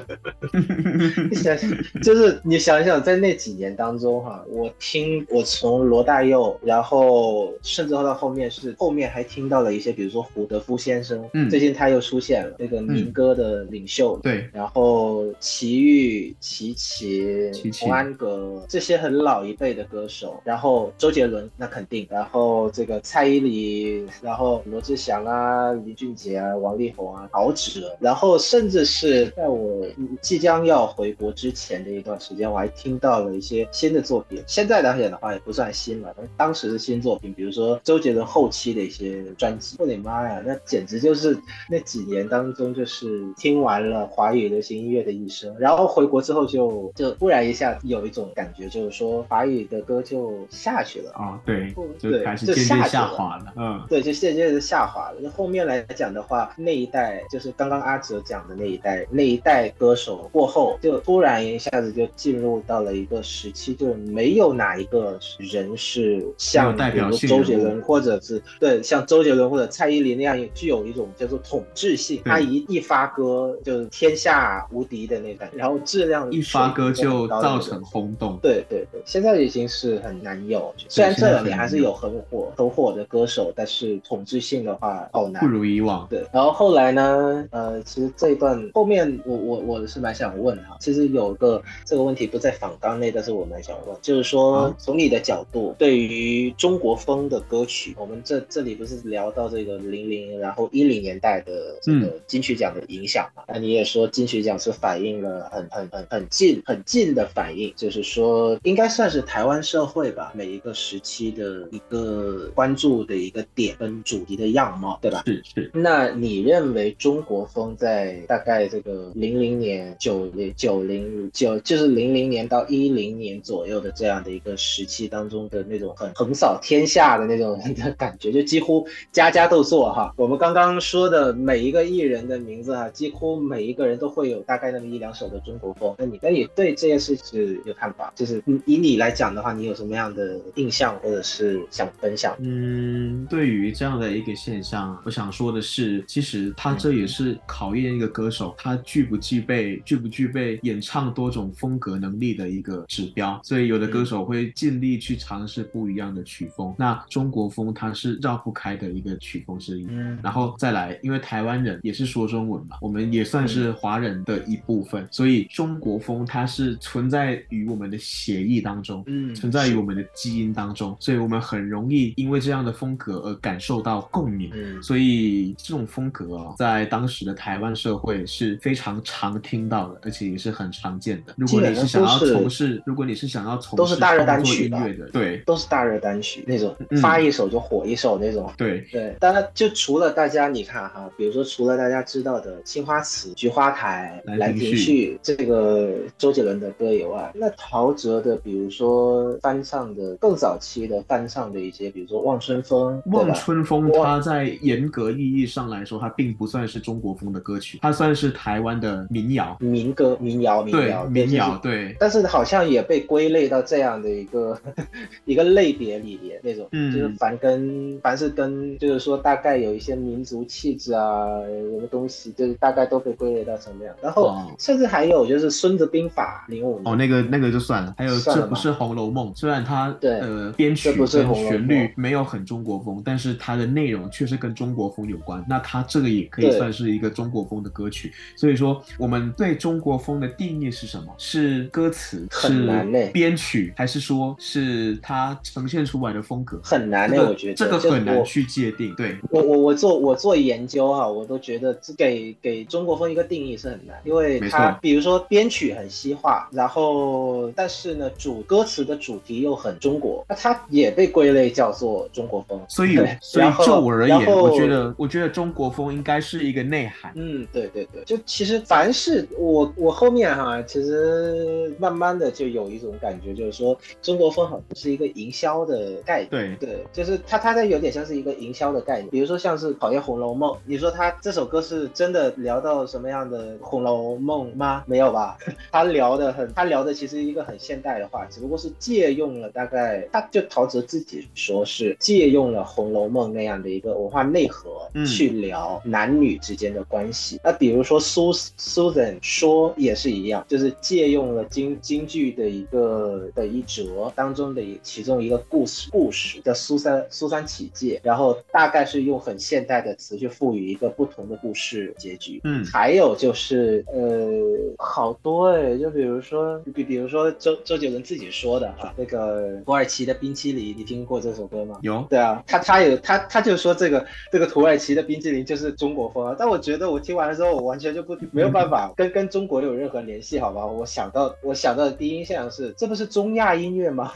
你想，就是你想想，在那几年当中哈，我听我从罗大佑，然后甚至到后面是后面还听到了一些，比如说胡德夫先生，嗯，最近他又出现了那个民歌的领袖，对，然后齐豫、齐秦、洪安格这些很老一辈的歌手，然后周杰伦那肯定，然后。这个蔡依林，然后罗志祥啊，林俊杰啊，王力宏啊，陶喆，然后甚至是在我即将要回国之前的一段时间，我还听到了一些新的作品。现在来讲的话也不算新了，但当时的新作品，比如说周杰伦后期的一些专辑。我的妈呀，那简直就是那几年当中，就是听完了华语流行音乐的一生。然后回国之后，就就突然一下有一种感觉，就是说华语的歌就下去了啊，对，就对。就下下滑了。嗯，对，就渐渐的下滑了。那后面来讲的话，那一代就是刚刚阿哲讲的那一代，那一代歌手过后，就突然一下子就进入到了一个时期，就没有哪一个人是像比如周杰伦或者是对像周杰伦或者蔡依林那样具有一种叫做统治性，他一一发歌就是天下无敌的那种，然后质量一发歌就造成轰动。对对对，现在已经是很难有，虽然这两年还是有很火很火的歌手，但是统治性的话好难，不如以往。对，然后后来呢，呃，其实这一段后面我我我是蛮想问哈，其实有个这个问题不在访纲内，但是我蛮想问，就是说从你的角度，对于中国风的歌曲，我们这这里不是聊到这个零零然后一零年代的这个金曲奖的影响嘛？那你也说金曲奖是反映了很很很很近很近的反应，就是说应该算是台湾社会吧，每一个时期的一个关注的一个点跟主题的样貌，对吧？是是。那你认为中国风在大概这个零零年九零九零九就是零零年到一零年左右的这样的一个时期当中的那种很横扫天下的那种的感觉，就几乎家家都做哈。我们刚刚说的每一个艺人的名字哈，几乎每一个人都会有大概那么一两首的中国风。那你那你对这件事是有看法？就是以你来讲的话，你有什么样的印象或者是想分享？嗯，对于这样的一个现象，我想说的是，其实他这也是考验一个歌手他具不具备具不具备演唱多种风格能力的一个指标。所以有的歌手会尽力去尝试不一样的曲风。那中国风它是绕不开的一个曲风之一。嗯，然后再来，因为台湾人也是说中文嘛，我们也算是华人的一部分，所以中国风它是存在于我们的血液当中，嗯，存在于我们的基因当中，所以我们很容易因为这样的风格而感受到共鸣。嗯，所以这种风格啊，在当时的台湾社会是非常常听到的，而且也是很常见的。如果你是想要从事，如果你是想要从事都是大热单曲的，对，都是大热单曲那种，发一首就火一首那种。对对，当然就除了大家你看哈，比如说除了大家知道的《青花瓷》《菊花台》《兰亭序》这个周杰伦的歌以外，那陶喆的，比如说翻唱的更早期的翻唱的一些，比如说《望春风》。望春风，它在严格意义上来说，它并不算是中国风的歌曲，它算是台湾的民谣、民歌、民谣、民谣、民谣。对，但是好像也被归类到这样的一个 一个类别里面，那种，嗯，就是凡跟凡是跟，就是说大概有一些民族气质啊，什么东西，就是大概都被归类到什么样。然后甚至还有就是《孙子兵法》零五哦，那个那个就算了。还有这不是《红楼梦》，虽然它呃编曲跟旋律没有很中国风，但是它的内容确实跟中国风有关。那它这个也可以算是一个中国风的歌曲。所以说，我们对中国风的定义是什么？是歌词？是编曲？还是说是它呈现出来的风格？很难呢，我觉得这个很难去界定。对我我我做我做研究哈，我都觉得给给中国风一个定义是很难，因为它比如说编曲很西化，然后但是呢主歌词的主题又很中国，那它也被归类叫做中国风。所以所以就我而言，我觉得我觉得中国风应该是一个内涵。嗯，对对对，就其实凡是我我后面哈，其实慢慢的就有一种感觉，就是说中国风好像是一个营销的概念。对对，就是它它在有点像是一个营销的概念。比如说像是考验《红楼梦》，你说他这首歌是真的聊到什么样的《红楼梦》吗？没有吧？他聊的很，他聊的其实一个很现代的话，只不过是借用了大概，他就陶喆自己说是借用了《红楼梦》那样的一个文化内核去聊男女之间的关系。那比如说苏 Susan 说也是一样，就是借用了京京剧的一个的一折当中的其中一个故事故事叫苏三苏三起解，然后大概是用很现代的词去赋予一个不同的故事结局。嗯，还有就是呃，好多哎，就比如说比比如说周周杰伦自己说的哈，那个土耳其的冰淇淋，你听过这首歌吗？有。对啊，他他有他他就说这个这个土耳其的冰淇淋就是中国风啊，但我觉得我听完了之后，我完全就不没有办法跟跟中国有任何联系，好吧？我想到我想到的第一印象是，这不是中亚音乐吗？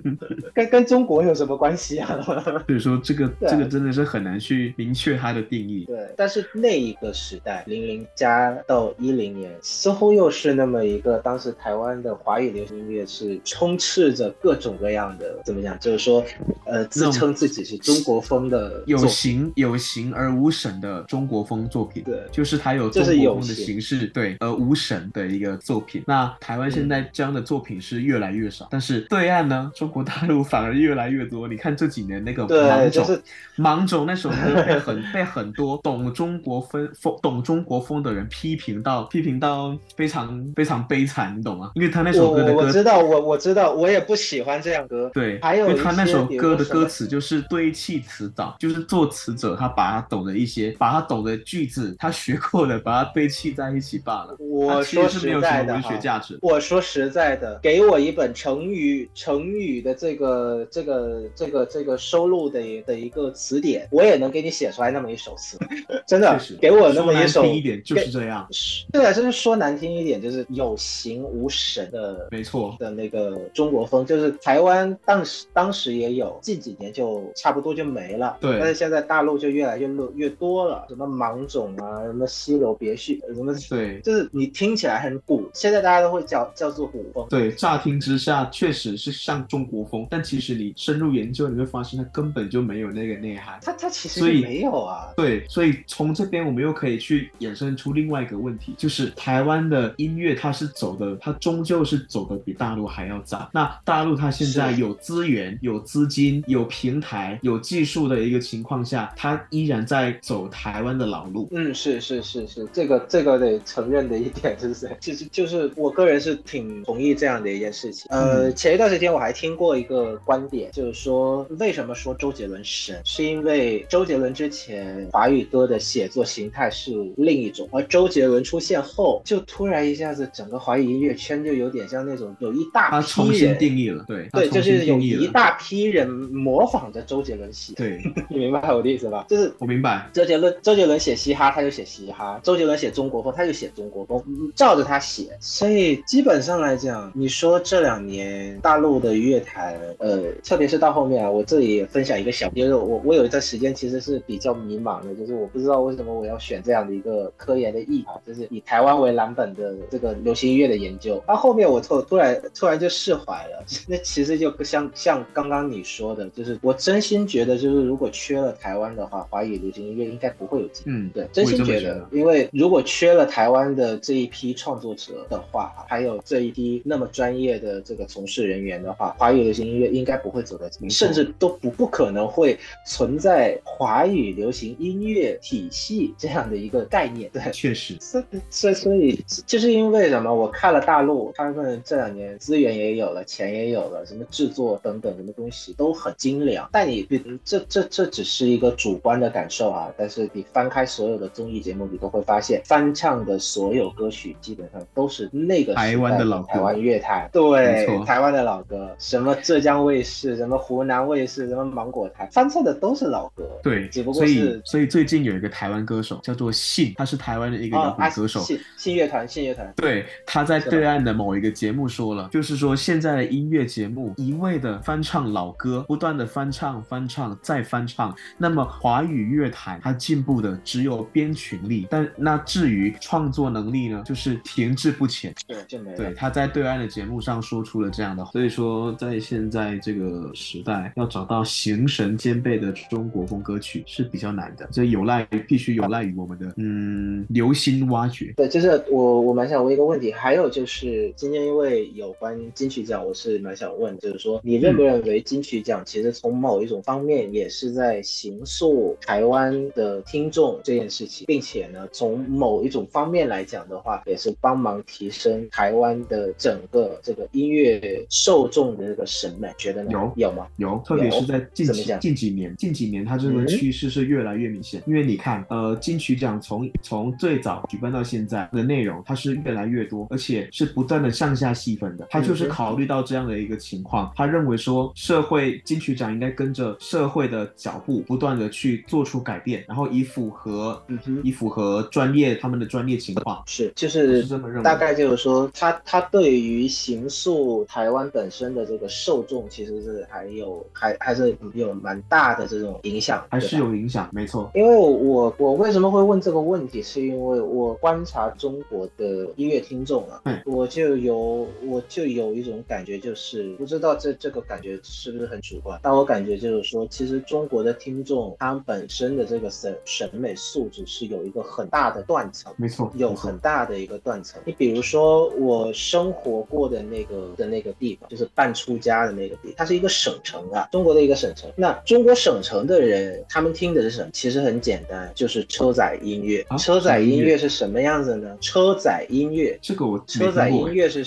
跟跟中国有什么关系啊？所以说这个这个真的是很难去明确它的定义。对，但是那一个时代，零零加到一零年，似乎又是那么一个当时台湾的华语流行音乐是充斥着各种各样的怎么讲？就是说，呃，呃自称自己是中国风的有形有形而无神的中国风作品，对，就是它有中国风的形式，对，而无神的一个作品。那台湾现在这样的作品是越来越少，但是对岸呢，中国大陆 反而越来越多。你看这几年那个芒种，芒种那首歌被很 被很多懂中国风风懂中国风的人批评到批评到非常非常悲惨，你懂吗？因为他那首歌的歌，我知道，我我知道，我也不喜欢这样歌。对，还有他那首歌的歌词就是堆砌词藻，就是作词者他把他懂的一些，把他懂的句子，他学过的，把它堆砌在一起罢了。我说实在的，文学价值。我说实在的，给我一本成语成语的这个这个这个这个收录的的一个词典，我也能给你写出来那么一首词。真的，给我那么一首。听一点就是这样。对啊，就是说难听一点，就是有形无神的，没错的那个中国风，就是台湾当时当时也有，近几年就差不多就没了。对，但是现在大陆就越来越越多了，什么芒种啊，什么西楼别墅，什么对，就是你听起来很古，现在大家都会叫叫做古风。对，乍听之下确实是像中国风，但其实你深入研究，你会发现它根本就没有那个内涵。它它其实没有啊。对，所以从这边我们又可以去衍生出另外一个问题，就是台湾的音乐它是走的，它终究是走的比大陆还要早。那大陆它现在有资源、有资金、有平台、有技术的一个情况下，他依然在走台湾的老路。嗯，是是是是，这个这个得承认的一点就是，其实就是我个人是挺同意这样的一件事情。呃，前一段时间我还听过一个观点，就是说为什么说周杰伦神，是因为周杰伦之前华语歌的写作形态是另一种，而周杰伦出现后，就突然一下子整个华语音乐圈就有点像那种有一大批人，他重新定义了，对对，就是有一大批人模仿着周杰伦写，对，你明白我的意思吧？就是我明白，周杰伦周杰伦写嘻哈他就写嘻哈，周杰伦写中国风他就写中国风，照着他写，所以基本上来讲，你说这两年大陆的乐坛，呃，特别是到后面啊，我这里也分享一个小，因为我我有一段时间其实是比较迷茫的，就是我不知道为什么我要选这样的一个科研的意啊，就是以台湾为蓝本的这个流行音乐的研究。到后面我突突然突然就释怀了，那其实就像像刚刚你说的，就是我真心觉得，就是如果缺了台湾的话，华语流行音乐应该不会有进步。嗯，对，真心觉得，因为如果缺了台湾的这一批创作者的话，还有这一批那么专业的这个从事人员的话，华语流行音乐应该不会走得，甚至都不不可能会存在华语流行音乐体系这样的一个概念。对，确实，所所所以就是因为什么？我看了大陆，他们这两年资源也有了，钱也有了，什么制作等等什么东西都很精良。但你这这这只是一个主观的感受啊，但是你翻开所有的综艺节目，你都会发现翻唱的所有歌曲基本上都是那个台湾的老台湾乐坛，对，台湾的老歌，什么浙江卫视，什么湖南卫视，什么芒果台，翻唱的都是老歌。对，只不过是所以最近有一个台湾歌手叫做信，他是台湾的一个摇滚歌手，信信乐团，信乐团。对，他在对岸的某一个节目说了，就是说现在的音乐节目一味的翻唱老歌，不断的翻唱、翻唱再翻唱，那么华语乐坛它进步的只有编曲力，但那至于创作能力呢，就是停滞不前。对，就没对，他在对岸的节目上说出了这样的话，所以说在现在这个时代，要找到形神兼备的中国风歌曲是比较难的，这有赖必须有赖于我们的嗯。留心挖掘。对，就是我我蛮想问一个问题，还有就是今天因为有关金曲奖，我是蛮想问，就是说你认不认为金曲奖其实从某一种方面也是在形塑台湾的听众这件事情，并且呢，从某一种方面来讲的话，也是帮忙提升台湾的整个这个音乐受众的这个审美，觉得呢？有有吗？有，特别是在近几近几年，近几年它这个趋势是越来越明显。因为你看，呃，金曲奖从从最早举办到现在的内容，它是越来越多，而且是不断的向下细分的。他就是考虑到这样的一个情况，他认为说社会金曲奖应该跟着社会的脚步，不断的去做出改变，然后以符合，嗯哼，以符合专业他们的专业情况。是，就是大概就是说，他他对于刑诉台湾本身的这个受众，其实是还有还还是有蛮大的这种影响，还是有影响，没错。因为我我为什么会问这个问题，是因为我观察中国的音乐听众啊，我就有我就有一种感觉，就是不知道这这个感觉是不是很主观。关。但我感觉就是说，其实中国的听众他们本身的这个审审美素质是有一个很大的断层，没错，有很大的一个断层。你比如说我生活过的那个的那个地方，就是半出家的那个地，它是一个省城啊，中国的一个省城。那中国省城的人，他们听的是什么？其实很简单，就是车载音乐。车载音乐是什么样子呢？车载音乐，这个我车载音乐是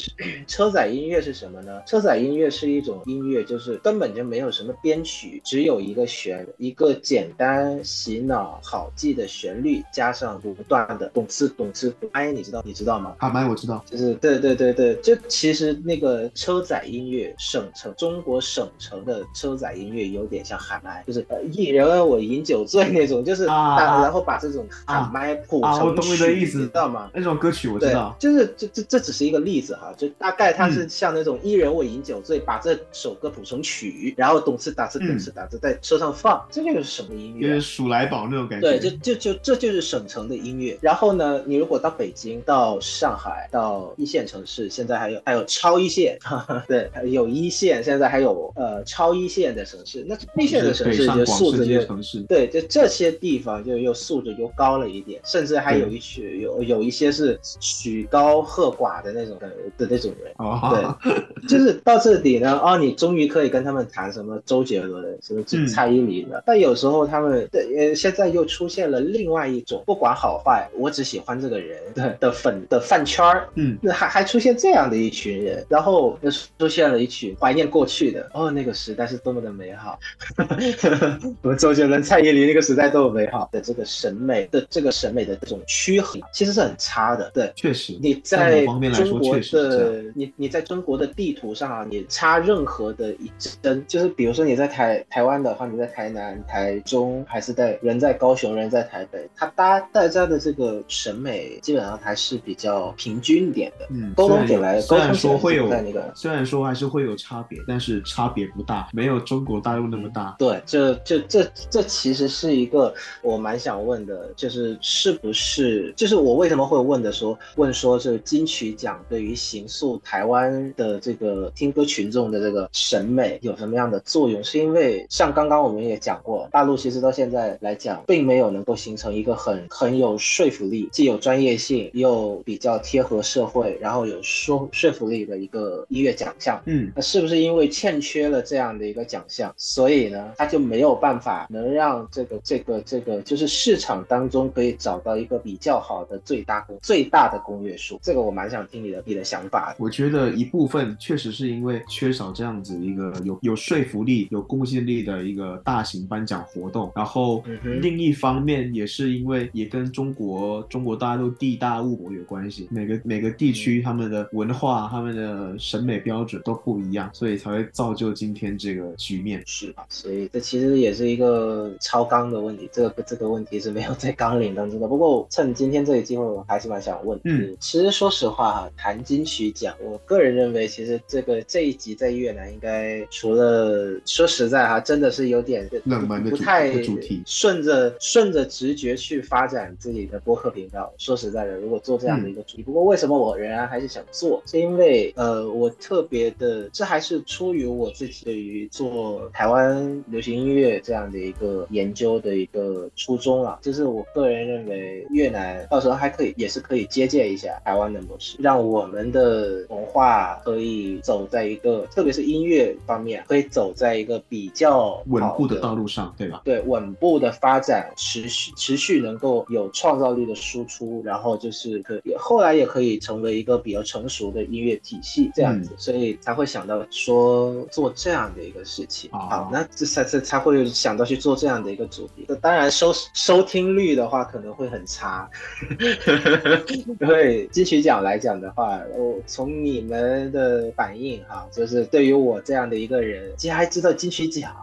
车载音乐是什么呢？车载音乐是一种音乐，就是根本就没有什么编曲，只有一个旋一个简单洗脑好记的旋律，加上不断的咚哧咚哧哎，你知道你知道吗？喊麦我知道，就是对对对对，就其实那个车载音乐省城中国省城的车载音乐有点像喊麦，就是呃一人我饮酒醉那种，就是啊，然后把这种喊麦谱成曲，知道吗？那种歌曲我知道，就是这这这只是一个例子哈，就大概它是像那种一人我饮酒醉，把这首歌谱成曲，然后咚哧打哧咚哧打字在车上放，这就是什么音乐？就是鼠来宝那种感觉。对，就就就这就是省城的音乐。然后呢，你如果到北京、到上海、到一线城市，现在还有还有超一线，对，有一线，现在还有呃超一线的城市。那一线的城市就素质就对，就这些地方就又素质又高了一点，甚至还有一曲有有一些是曲高和寡的那种的的那种人。哦对，就是到这里呢，哦，你终于可以跟他们谈什么周杰伦、什么蔡依林了。但有时候他们的呃，现在又出现了另外一种，不管好坏，我只喜欢这个人的的粉的饭圈儿。嗯，那还还出现这样的一群人，然后又出现了一群怀念过去的，哦，那个时代是多么的美好。我们周杰伦、蔡依林那个时代多么美好的这个审美的这个审美的这种趋衡，其实是很差的。对，确实，你在中国的你你在中国的地图上啊，你插任何的一针，就是比如说你在台台湾的话，你在台南、台中，还是在人在高雄，人在台北，他大大家的这个审美基本上还是比较平均一点的。嗯，沟通起来，虽然说会有那个，虽然说还是会有差别，但是差别不大，没有中国大陆那么大。对，这这这这其实是一个我蛮想问的，就是是不是，就是我为什么会问的说问说这金曲奖对于形塑台湾的这个听歌群众的这个审美有什么样的作用？是因为像刚刚我们也讲过，大陆其实到现在来讲，并没有能够形成一个很很有说服力，既有专业性又比较贴合社会，然后有说说服力的一个音乐奖项。嗯，那是不是因为欠缺了这样的一个奖项，所以呢，他就没有办法能让这个这个这个就是市场当中可以找到一个比较好的最大公最大的公约数？这个我蛮想听你的你的想法。我觉得一部分确实是因为缺少这样子一个有有说服力、有公信力的一个大型颁奖活动。然后另一方面也是因为也跟中国中国大陆地大物博有关系，每个每个地区他们的文化、他们的审美标准都不一样，所以才会造就今天这个局面。是吧，所以这其实也是一个超纲的问题。这个这个问题是没有在纲领当中的。不过趁今天这个机会，我还是蛮想问。嗯，其实说实话哈，谈金曲奖，我个人认为，其实这个这一集在越南应该除了说实在哈，真的是有点冷门的不太主题，顺着顺着直觉去发展自己的播客频道。说实在的，如果做这样的一个主题，不过为什么我仍然还是想做，是因为呃，我特别的，这还是出于我自己对于做台湾流行音乐这样的一个研究的一个初衷啊，就是我个人认为越南到时候还可以，也是可以借鉴一下台湾的模式，让我们的文化可以走在一个，特别是音乐方面，可以走在一个比较稳固的道路上，对吧？对，稳步的发展，持续持续能够有创造力的输出，然后就是可以后来也可以成为一个比较成熟的音乐体系这样子，所以才会想到说做这样的一个事情。好，那这才才才会想到去做这样的一个主题。当然收收听率的话可能会很差，因为金曲奖来讲的话，我从你们的反应哈，就是对于我这样的一个人，还知道金曲奖，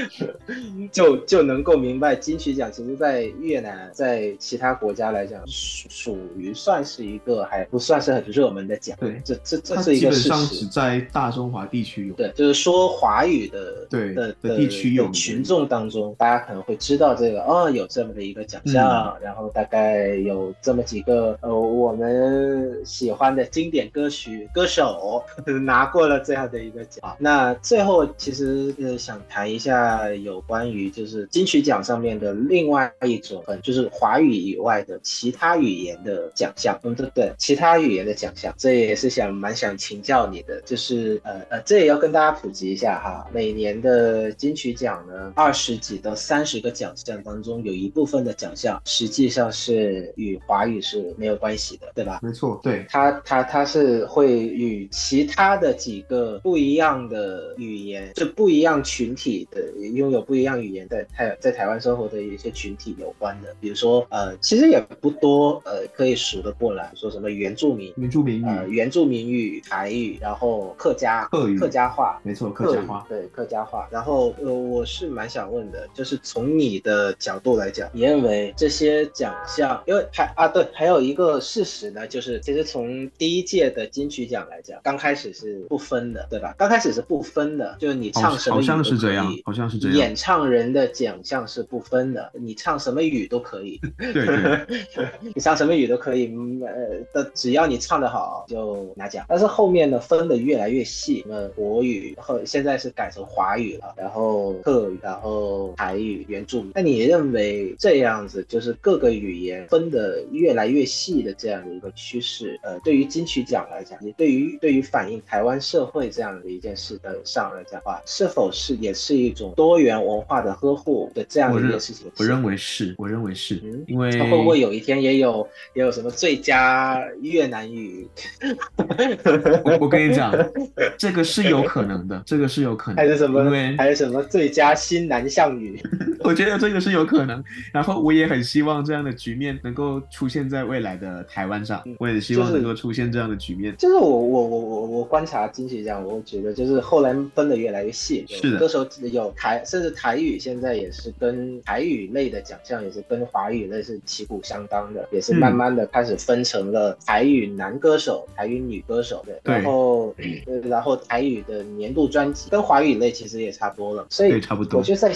就就能够明白金曲奖其实在越南在其他国家来讲属属于算是一个还不算是很热门的奖。对，这这这是一个事实。基本上只在大中华地区有。对，就是说华语的对的的地区有群众当中，大家可能会知道这个哦，有这么的一个奖项，然后大概有这么几个呃我们喜欢的经典歌曲歌手 拿过了这样的一个奖。那最后。后其实呃想谈一下有关于就是金曲奖上面的另外一种，就是华语以外的其他语言的奖项。嗯，对对，其他语言的奖项，这也是想蛮想请教你的，就是呃呃，这也要跟大家普及一下哈。每年的金曲奖呢，二十几到三十个奖项当中，有一部分的奖项实际上是与华语是没有关系的，对吧？没错，对，它它它是会与其他的几个不一样的语言，就不一样群体的拥有不一样语言在台在台湾生活的一些群体有关的，比如说呃，其实也不多，呃，可以数得过来，说什么原住民、原住民语、原住民语、台语，然后客家、客语、客家话，没错，客家话，对，客家话。然后呃，我是蛮想问的，就是从你的角度来讲，你认为这些奖项，因为还啊对，还有一个事实呢，就是其实从第一届的金曲奖来讲，刚开始是不分的，对吧？刚开始是不分的，就是你唱什么好像是这样，好像是这样。演唱人的奖项是不分的，你唱什么语都可以。对，你唱什么语都可以，呃，的只要你唱得好就拿奖。但是后面呢，分的越来越细，那国语后现在是改成华语了，然后客语，然后台语、原住民。那你认为这样子就是各个语言分的越来越细的这样的一个趋势，呃，对于金曲奖来讲，也对于对于反映台湾社会这样的一件事的上来讲话，是否是也是一种多元文化的呵护的这样的一个事情？我认为是，我认为是，因为会不会有一天也有也有什么最佳越南语？我我跟你讲，这个是有可能的，这个是有可能，还是什么？因为还有什么最佳新南向语？我觉得这个是有可能。然后我也很希望这样的局面能够出现在未来的台湾上，我也希望能够出现这样的局面。就是我我我我我观察金曲奖，我觉得就是后来分的越来越细，是的，歌手有台，甚至台语现在也是跟台语类的奖项也是跟华语类是旗鼓相当的，也是慢慢的开始分成了台语男歌手、台语女歌手的，然后然后台语的年度专辑跟华语类其实也差不多了，所以差不多。我就在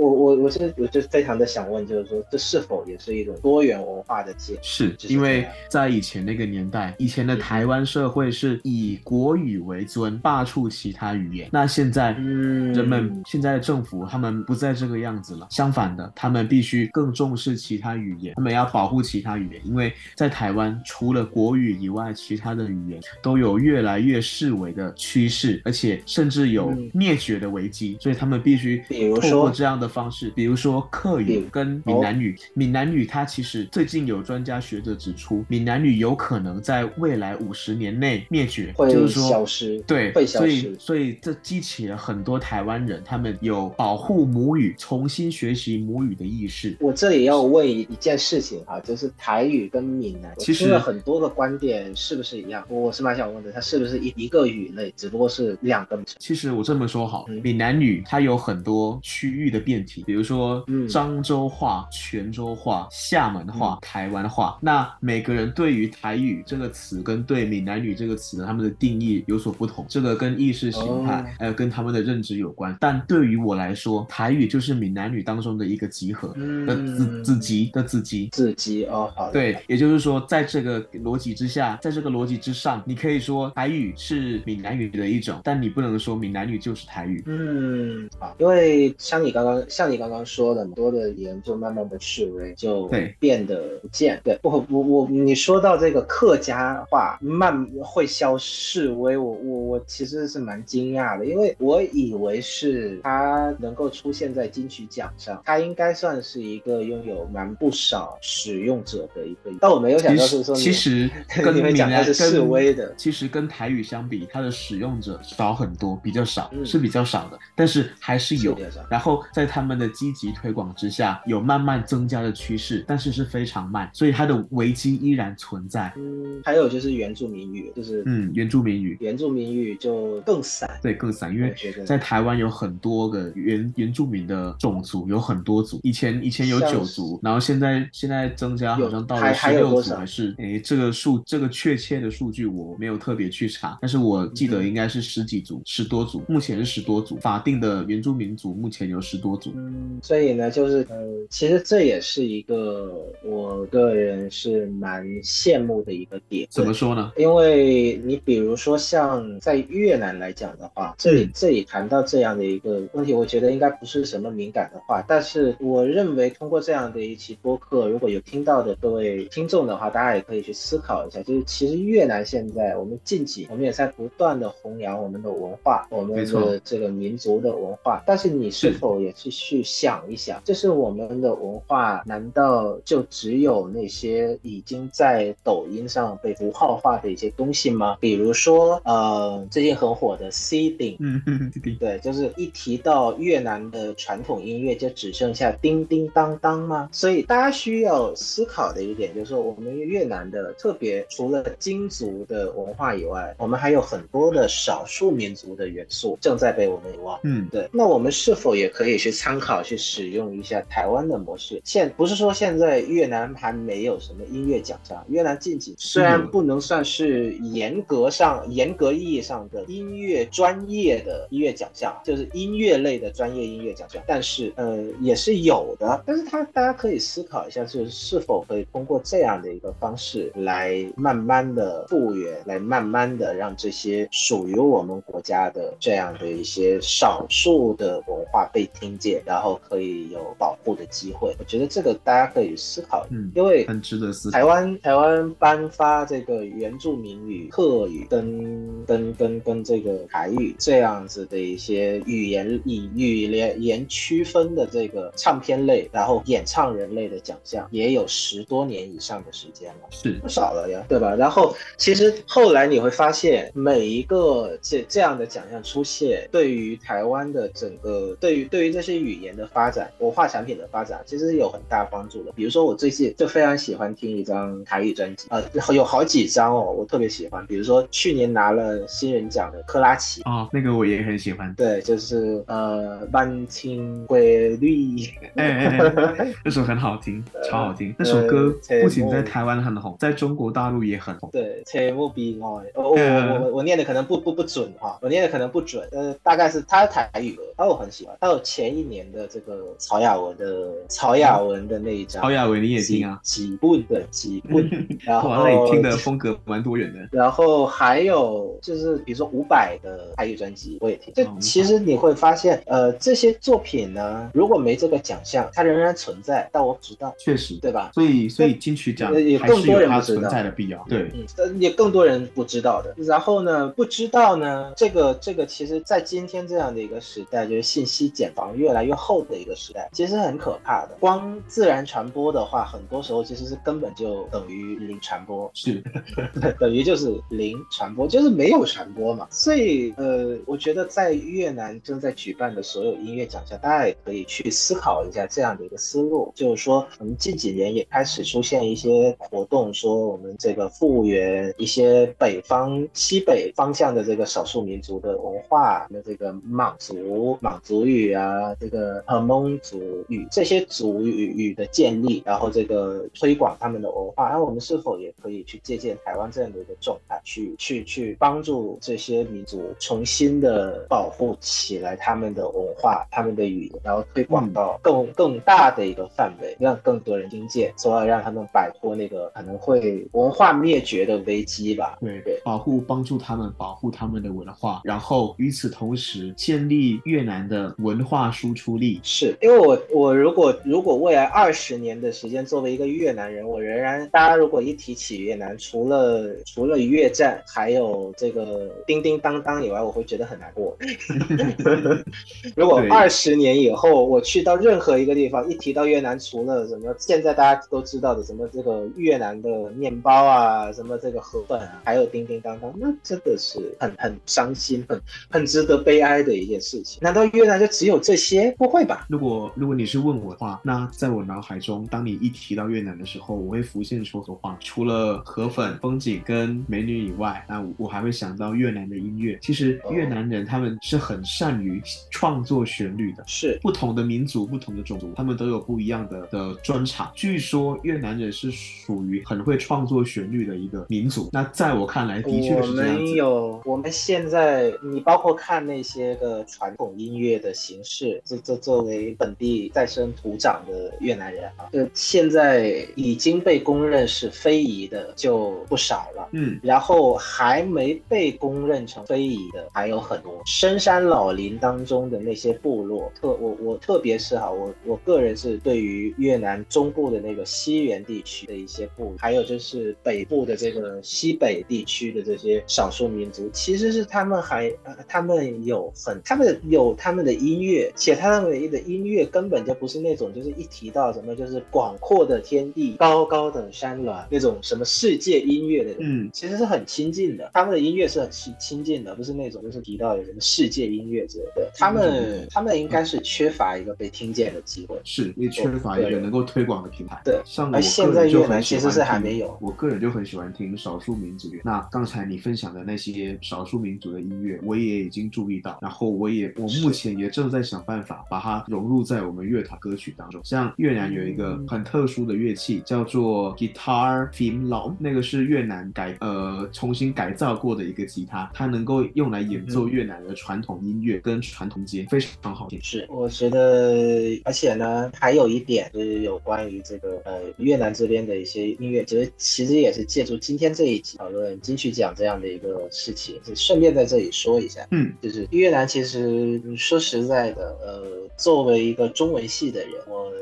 我我我是我就非常的想问，就是说这是否也是一种多元文化的界？是因为在以前那个年代，以前的台湾社会是以国语为尊，罢黜其他语言。那现在人们现在的政府他们不再这个样子了，相反的，他们必须更重视其他语言，他们要保护其他语言，因为在台湾除了国语以外，其他的语言都有越来越式微的趋势，而且甚至有灭绝的危机，所以他们必须通过这样的方式，比如说客语跟闽南语。闽南语它其实最近有专家学者指出，闽南语有可能在未来五十年内灭绝，就是说消失。对，会消失。所以所以这激起了很多台湾人，他们有保护母语、重新学习母语的意识。我这里要问一件事情哈，就是台语跟闽南，其实很多个观点是不是一样？我是蛮想问的，它是不是一一个语类，只不过是两个？其实我这么说好，闽南语它有很多区域的变体，比如说漳州话、泉州话、厦门话、台湾话。那每个人对于台语这个词跟对闽南语这个词，他们的定义有所不同，这个跟意识形态还有跟他们的认知有关。但对于我来说，台语就是闽南语当中的一个集合的子子集的子集子集哦，好，对，也就是说，在这个逻辑之下，在这个逻辑之上，你可以说台语是闽南语的一种，但你不能说闽南语就是台语。嗯，好，因为像你刚刚像你刚刚说的，很多的言就慢慢的式微，就变得不见。对，我我我，你说到这个客家话慢会消式微，我我我其实是蛮惊讶的，因为我以为是他能够出现在金曲奖上，他应该算是一个拥有蛮不少使用者的一个，但我没有想到是说，其实 跟闽南是示威的，其实跟台语相比，它的使用者少很多，比较少，是比较少的，但是还是有。然后在他们的积极推广之下，有慢慢增加的趋势，但是是非常慢，所以它的危机依然存在。嗯，还有就是原住民语，就是嗯，原住民语，原住民语就更散，对，更散，因为在台湾有很多个原原住民的种族，有很多族，以前以前有九族，然后现在现在增加好像到了十六族，还是诶，这个数这个确切的数据我没有特别去查，但是我记得应该是十几族，十多族，目前是十多族，法定的原住民族目前有十多族。嗯，嗯，所以呢，就是呃，其实这也是一个我个人是蛮羡慕的一个点。怎么说呢？因为你比如说像在越南来讲的话，这里这里谈到这样的一个问题，我觉得应该不是什么敏感的话，但是我认为通过这样的一期播客，如果有听到的各位听众的话，大家也可以去思考一下，就是其实越南现在我们近几，我们也在不断的弘扬我们的文化，我们的这个民族的文化，但是你是否也是去想一想，就是我们的文化难道就只有那些已经在抖音上被符号化的一些东西吗？比如说，呃，最近很火的 C 顶，嗯嗯，对，就是一提到越南的传统音乐，就只剩下叮叮当当吗？所以大家需要思考的一点就是说，我们越南的特别除了金族的文化以外，我们还有很多的少数民族的元素正在被我们遗忘。嗯，对。那我们是否也可以去参考去使用一下台湾的模式？现不是说现在越南还没有什么音乐奖项，越南近几虽然不能算是严格上严格意义上的音乐专业的音乐奖项，就是音乐类的专业音乐奖项，但是呃也是有的。但是它大家可以思考一下，就是是否可以通过这样的一个方式来慢慢的复原，来慢慢的让这些属于我们国家的这样的一些少数的文化被听见，然后可以有保护的机会。我觉得这个大家可以思考，嗯，因为很值得思考。台湾台湾颁发这个原住民语、客语跟跟跟跟这个台语这样子的一些语言以语言言区分的这个唱片类，然后演唱人类的奖项，也有十多年以上的时间了，是不少了呀，对吧？然后其实后来你会发现，每一个这这样的奖项出现，对于台湾的整个对于对于这些语言的发展、文化产品的发展，其实是有很大帮助的。比如说我最近就非常喜欢听一张台语专辑，呃，有好几张哦，我特别喜欢。比如说去年拿了新人奖的克拉奇哦，那个我也很喜欢。对，就是呃，万青规律，哎哎哎，那首很好听，超好听。那首歌不仅在台湾很红，在中国大陆也很红。对，切莫比爱，我我我我念的可能不不不准哈，我念的可能不准，呃，大概是他台语的，他我很喜欢。还有前一年的这个曹雅文的曹雅文的那一张，曹雅文你也听啊？几 bun 的几 bun，然后那你听的风格蛮多元的。然后还有就是比如说伍佰的台语专辑我也听，就其实你会发现，呃，这些作品呢，如果没这个奖项，它仍然存在，但我不知道，确实，对吧？所以所以金曲奖也更多人不存在的必要，对，嗯，也更多人不知道的。然后呢，不知道呢，这个这个其实，在今天这样的一个时代，就是信息茧房越来越厚的一个时代，其实很可怕的。光自然传播的话，很多时候其实是根本就等于零传播，是。等于就是零传播，就是没有传播嘛。所以呃，我我觉得在越南正在举办的所有音乐奖项，大家也可以去思考一下这样的一个思路，就是说我们近几年也开始出现一些活动，说我们这个复原一些北方、西北方向的这个少数民族的文化，那这个满族、满族语啊，这个和蒙族语这些族语语的建立，然后这个推广他们的文化，那我们是否也可以去借鉴台湾这样的一个状态，去去去帮助这些民族重新的保护起来他们的文化、他们的语言，然后推广到更更大的一个范围，让更多人听见，从而让他们摆脱那个可能会文化灭绝的危机吧。对对，保护帮助他们保护他们的文化，然后与此同时建立越南的文化输出力。是因为我我如果如果未来二十年的时间作为一个越南人，我仍然大家如果一提起越南，除了除了越战还有这个叮叮当当以外，我会觉得很难过。如果二十年以后我去到任何一个地方，一提到越南，除了什么现在大家都知道的什么这个越南的面包啊，什么这个河粉啊，还有叮叮当当，那真的是很很伤心、很很值得悲哀的一件事情。难道越南就只有这些？不会吧？如果如果你是问我的话，那在我脑海中，当你一提到越南的时候，我会浮现出的话，除了河粉、风景跟美女以外，那我还会想到越南的音乐。其实越南人他们是很善于创作旋律的，是不同的民族、不同的种族，他们都有不一样的的专长。据说越南人是属于很会创作旋律的一个民族。那在我看来，的确是这样子。我们有，我们现在你包括看那些个传统音音乐的形式。这这作为本地再生土长的越南人啊，呃，现在已经被公认是非遗的就不少了。嗯，然后还没被公认成非遗的还有很多。深山老林当中的那些部落，特我我特别是哈，我我个人是对于越南中部的那个西原地区的一些部，还有就是北部的这个西北地区的这些少数民族，其实是他们还呃他们有很他们有他们的音乐，且他们的音乐根本就不是那种就是一提到什么就是广阔的天地、高高的山峦那种什么世界音乐的，嗯，其实是很亲近的，他们的音乐是很亲亲近的，不是那种就是提到有什么世界音乐之类的，他们他们应该是缺乏一个被听见的机会，是也缺乏一个能够推广的平台。对，像而现在越南其实是还没有，我个人就很喜欢听少数民族乐。那刚才你分享的那些少数民族的音乐，我也已经注意到，然后我也我目前也正在想办法把它融入在我们乐团歌曲当中。像越南有一个很特殊的乐器叫做 guitar film long，那个是越南改呃重新改造过的一个吉他，它能够用来演奏越南的传统音乐跟传统节，非常好听。是，我觉得，而且呢，还有一点就是有关于这个呃越南这边的一些音乐，其实其实也是借助今天这一集讨论金曲奖这样的一个事情，就顺便在这里说一下，嗯，就是越南其实说实在的，呃，作为一个中文系的人，我。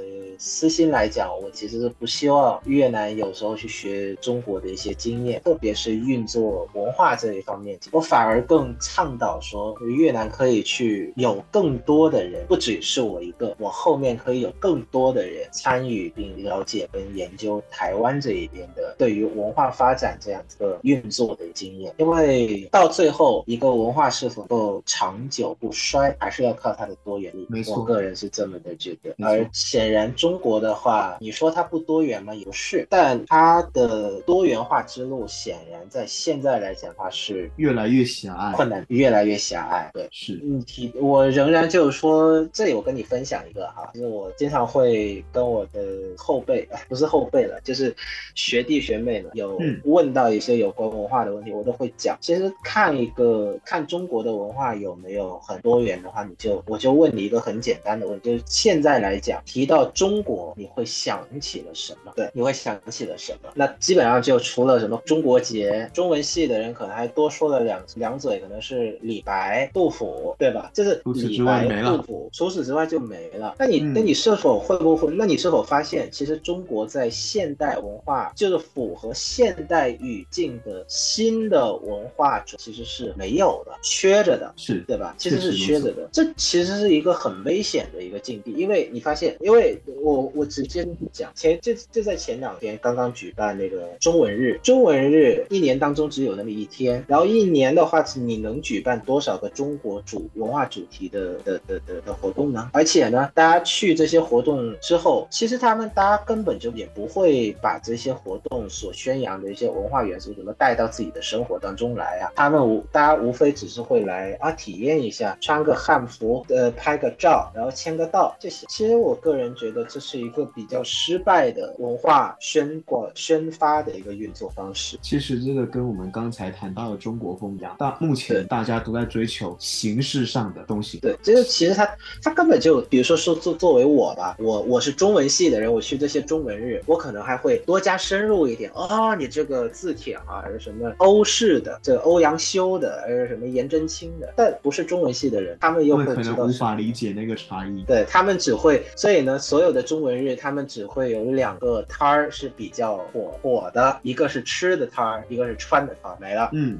私心来讲，我其实是不希望越南有时候去学中国的一些经验，特别是运作文化这一方面。我反而更倡导说，越南可以去有更多的人，不只是我一个，我后面可以有更多的人参与并了解跟研究台湾这一边的对于文化发展这样一个运作的经验。因为到最后，一个文化是否够长久不衰，还是要靠它的多元力。没错，我个人是这么的觉得。而显然中。中国的话，你说它不多元吗？也不是，但它的多元化之路显然在现在来讲的话是越来越狭隘，困难越来越狭隘。对，是。你提，我仍然就是说，这里我跟你分享一个哈，就是我经常会跟我的后辈，不是后辈了，就是学弟学妹们有问到一些有关文化的问题，我都会讲。其实看一个看中国的文化有没有很多元的话，你就我就问你一个很简单的问题，就是现在来讲提到中。国你会想起了什么？对，你会想起了什么？那基本上就除了什么中国结，中文系的人可能还多说了两两嘴，可能是李白、杜甫，对吧？就是李白、杜甫，除此之外就没了。那你那你是否会不会？那你是否发现，其实中国在现代文化，就是符合现代语境的新的文化，其实是没有的，缺着的，是对吧？其实是缺着的。这其实是一个很危险的一个境地，因为你发现，因为我。我我直接讲，前就就在前两天刚刚举办那个中文日，中文日一年当中只有那么一天，然后一年的话，你能举办多少个中国主文化主题的的的的的活动呢？而且呢，大家去这些活动之后，其实他们大家根本就也不会把这些活动所宣扬的一些文化元素什么带到自己的生活当中来啊，他们无大家无非只是会来啊体验一下，穿个汉服，呃拍个照，然后签个到这些。其实我个人觉得这。是一个比较失败的文化宣广宣发的一个运作方式。其实这个跟我们刚才谈到的中国风一样，但目前大家都在追求形式上的东西。对，这个其实他他根本就，比如说说作作为我吧，我我是中文系的人，我去这些中文日，我可能还会多加深入一点啊，你这个字帖啊是什么欧式的，这欧阳修的，还是什么颜真卿的，但不是中文系的人，他们又会可能无法理解那个差异。对他们只会，所以呢，所有的。中文日他们只会有两个摊儿是比较火火的，一个是吃的摊儿，一个是穿的摊儿，没了。嗯，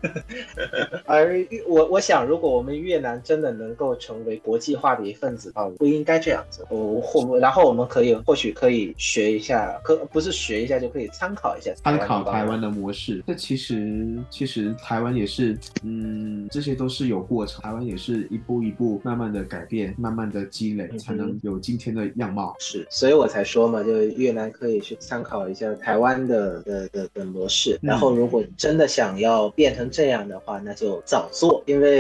而我我想，如果我们越南真的能够成为国际化的一份子啊，不应该这样子。我或然后我们可以或许可以学一下，可不是学一下就可以参考一下参考台湾的模式。这其实其实台湾也是，嗯，这些都是有过程，台湾也是一步一步慢慢的改变，慢慢的积累，才能有今天的样貌。是。所以我才说嘛，就越南可以去参考一下台湾的的的的模式。然后如果真的想要变成这样的话，那就早做，因为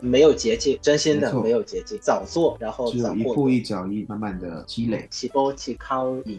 没有捷径，真心的没有捷径，早做，然后早一步一脚印，慢慢的积累。起波起康一，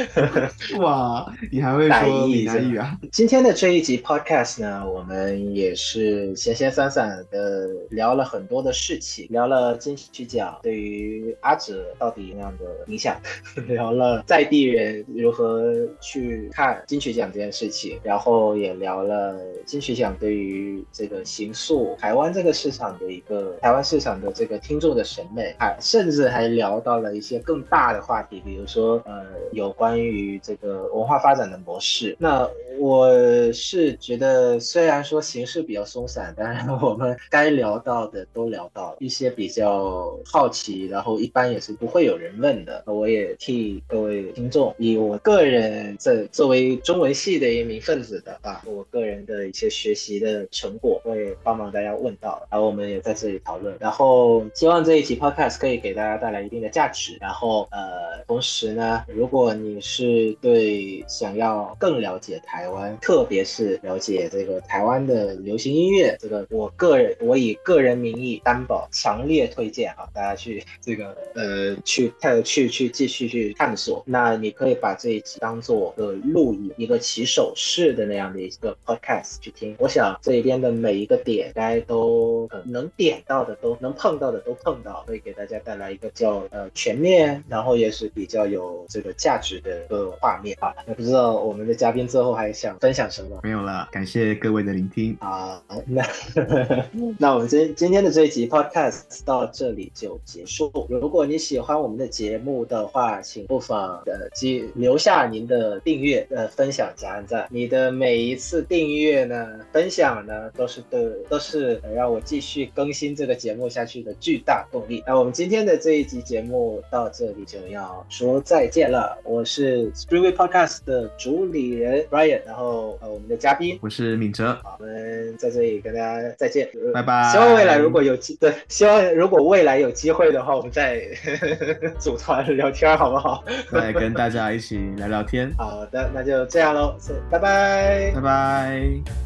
哇，你还会说闽南语啊？今天的这一集 podcast 呢，我们也是闲闲散散的聊了很多的事情，聊了金曲奖对于阿哲到底那样的影响，聊了在地人如何去看金曲奖这件事情，然后也聊了金曲奖对于这个行诉台湾这个市场的一个台湾市场的这个听众的审美，还甚至还聊到了一些更大的话题，比如说呃有关于这个文化发展的模式。那我是觉得虽然说形式比较松散，但是我们该聊到的都聊到了一些比较好奇，然后一般也是不会有人问的。我也替各位听众，以我个人这作为中文系的一名分子的啊，我个人的一些学习的成果，会帮忙大家问到，然后我们也在这里讨论。然后希望这一期 podcast 可以给大家带来一定的价值。然后呃，同时呢，如果你是对想要更了解台湾，特别是了解这个台湾的流行音乐，这个我个人我以个人名义担保，强烈推荐啊，大家去这个呃去探去去继续去探索。那你可以把这一期当做一个录影，一个起手式的那样的一个 podcast 去听。我想这里边的每一个点，大家都能点到的，都能碰到的都碰到，会给大家带来一个较呃全面，然后也是比较有这个价值的一个画面啊。那不知道我们的嘉宾最后还想分享什么？没有了，感谢各位的聆听啊。那 那我们今今天的这一集 podcast 到这里就结束。如果你喜欢我们的节目的话，请不妨呃记留下您的订阅、呃分享加按赞。你的每一次订阅呢、分享呢，都是对都是让我继续更新这个节目下去的巨大动力。那我们今天的这一集节目到这里就要说再见了。我是 Springway Podcast 的主理人 Brian，然后呃我们的嘉宾我是敏哲，我们在这里跟大家再见，拜拜。希望未来如果有机对，希望如果未来有机会的话，我们再 组团聊天，好不好？来跟大家一起聊聊天。好的，那就这样喽，拜拜，拜拜。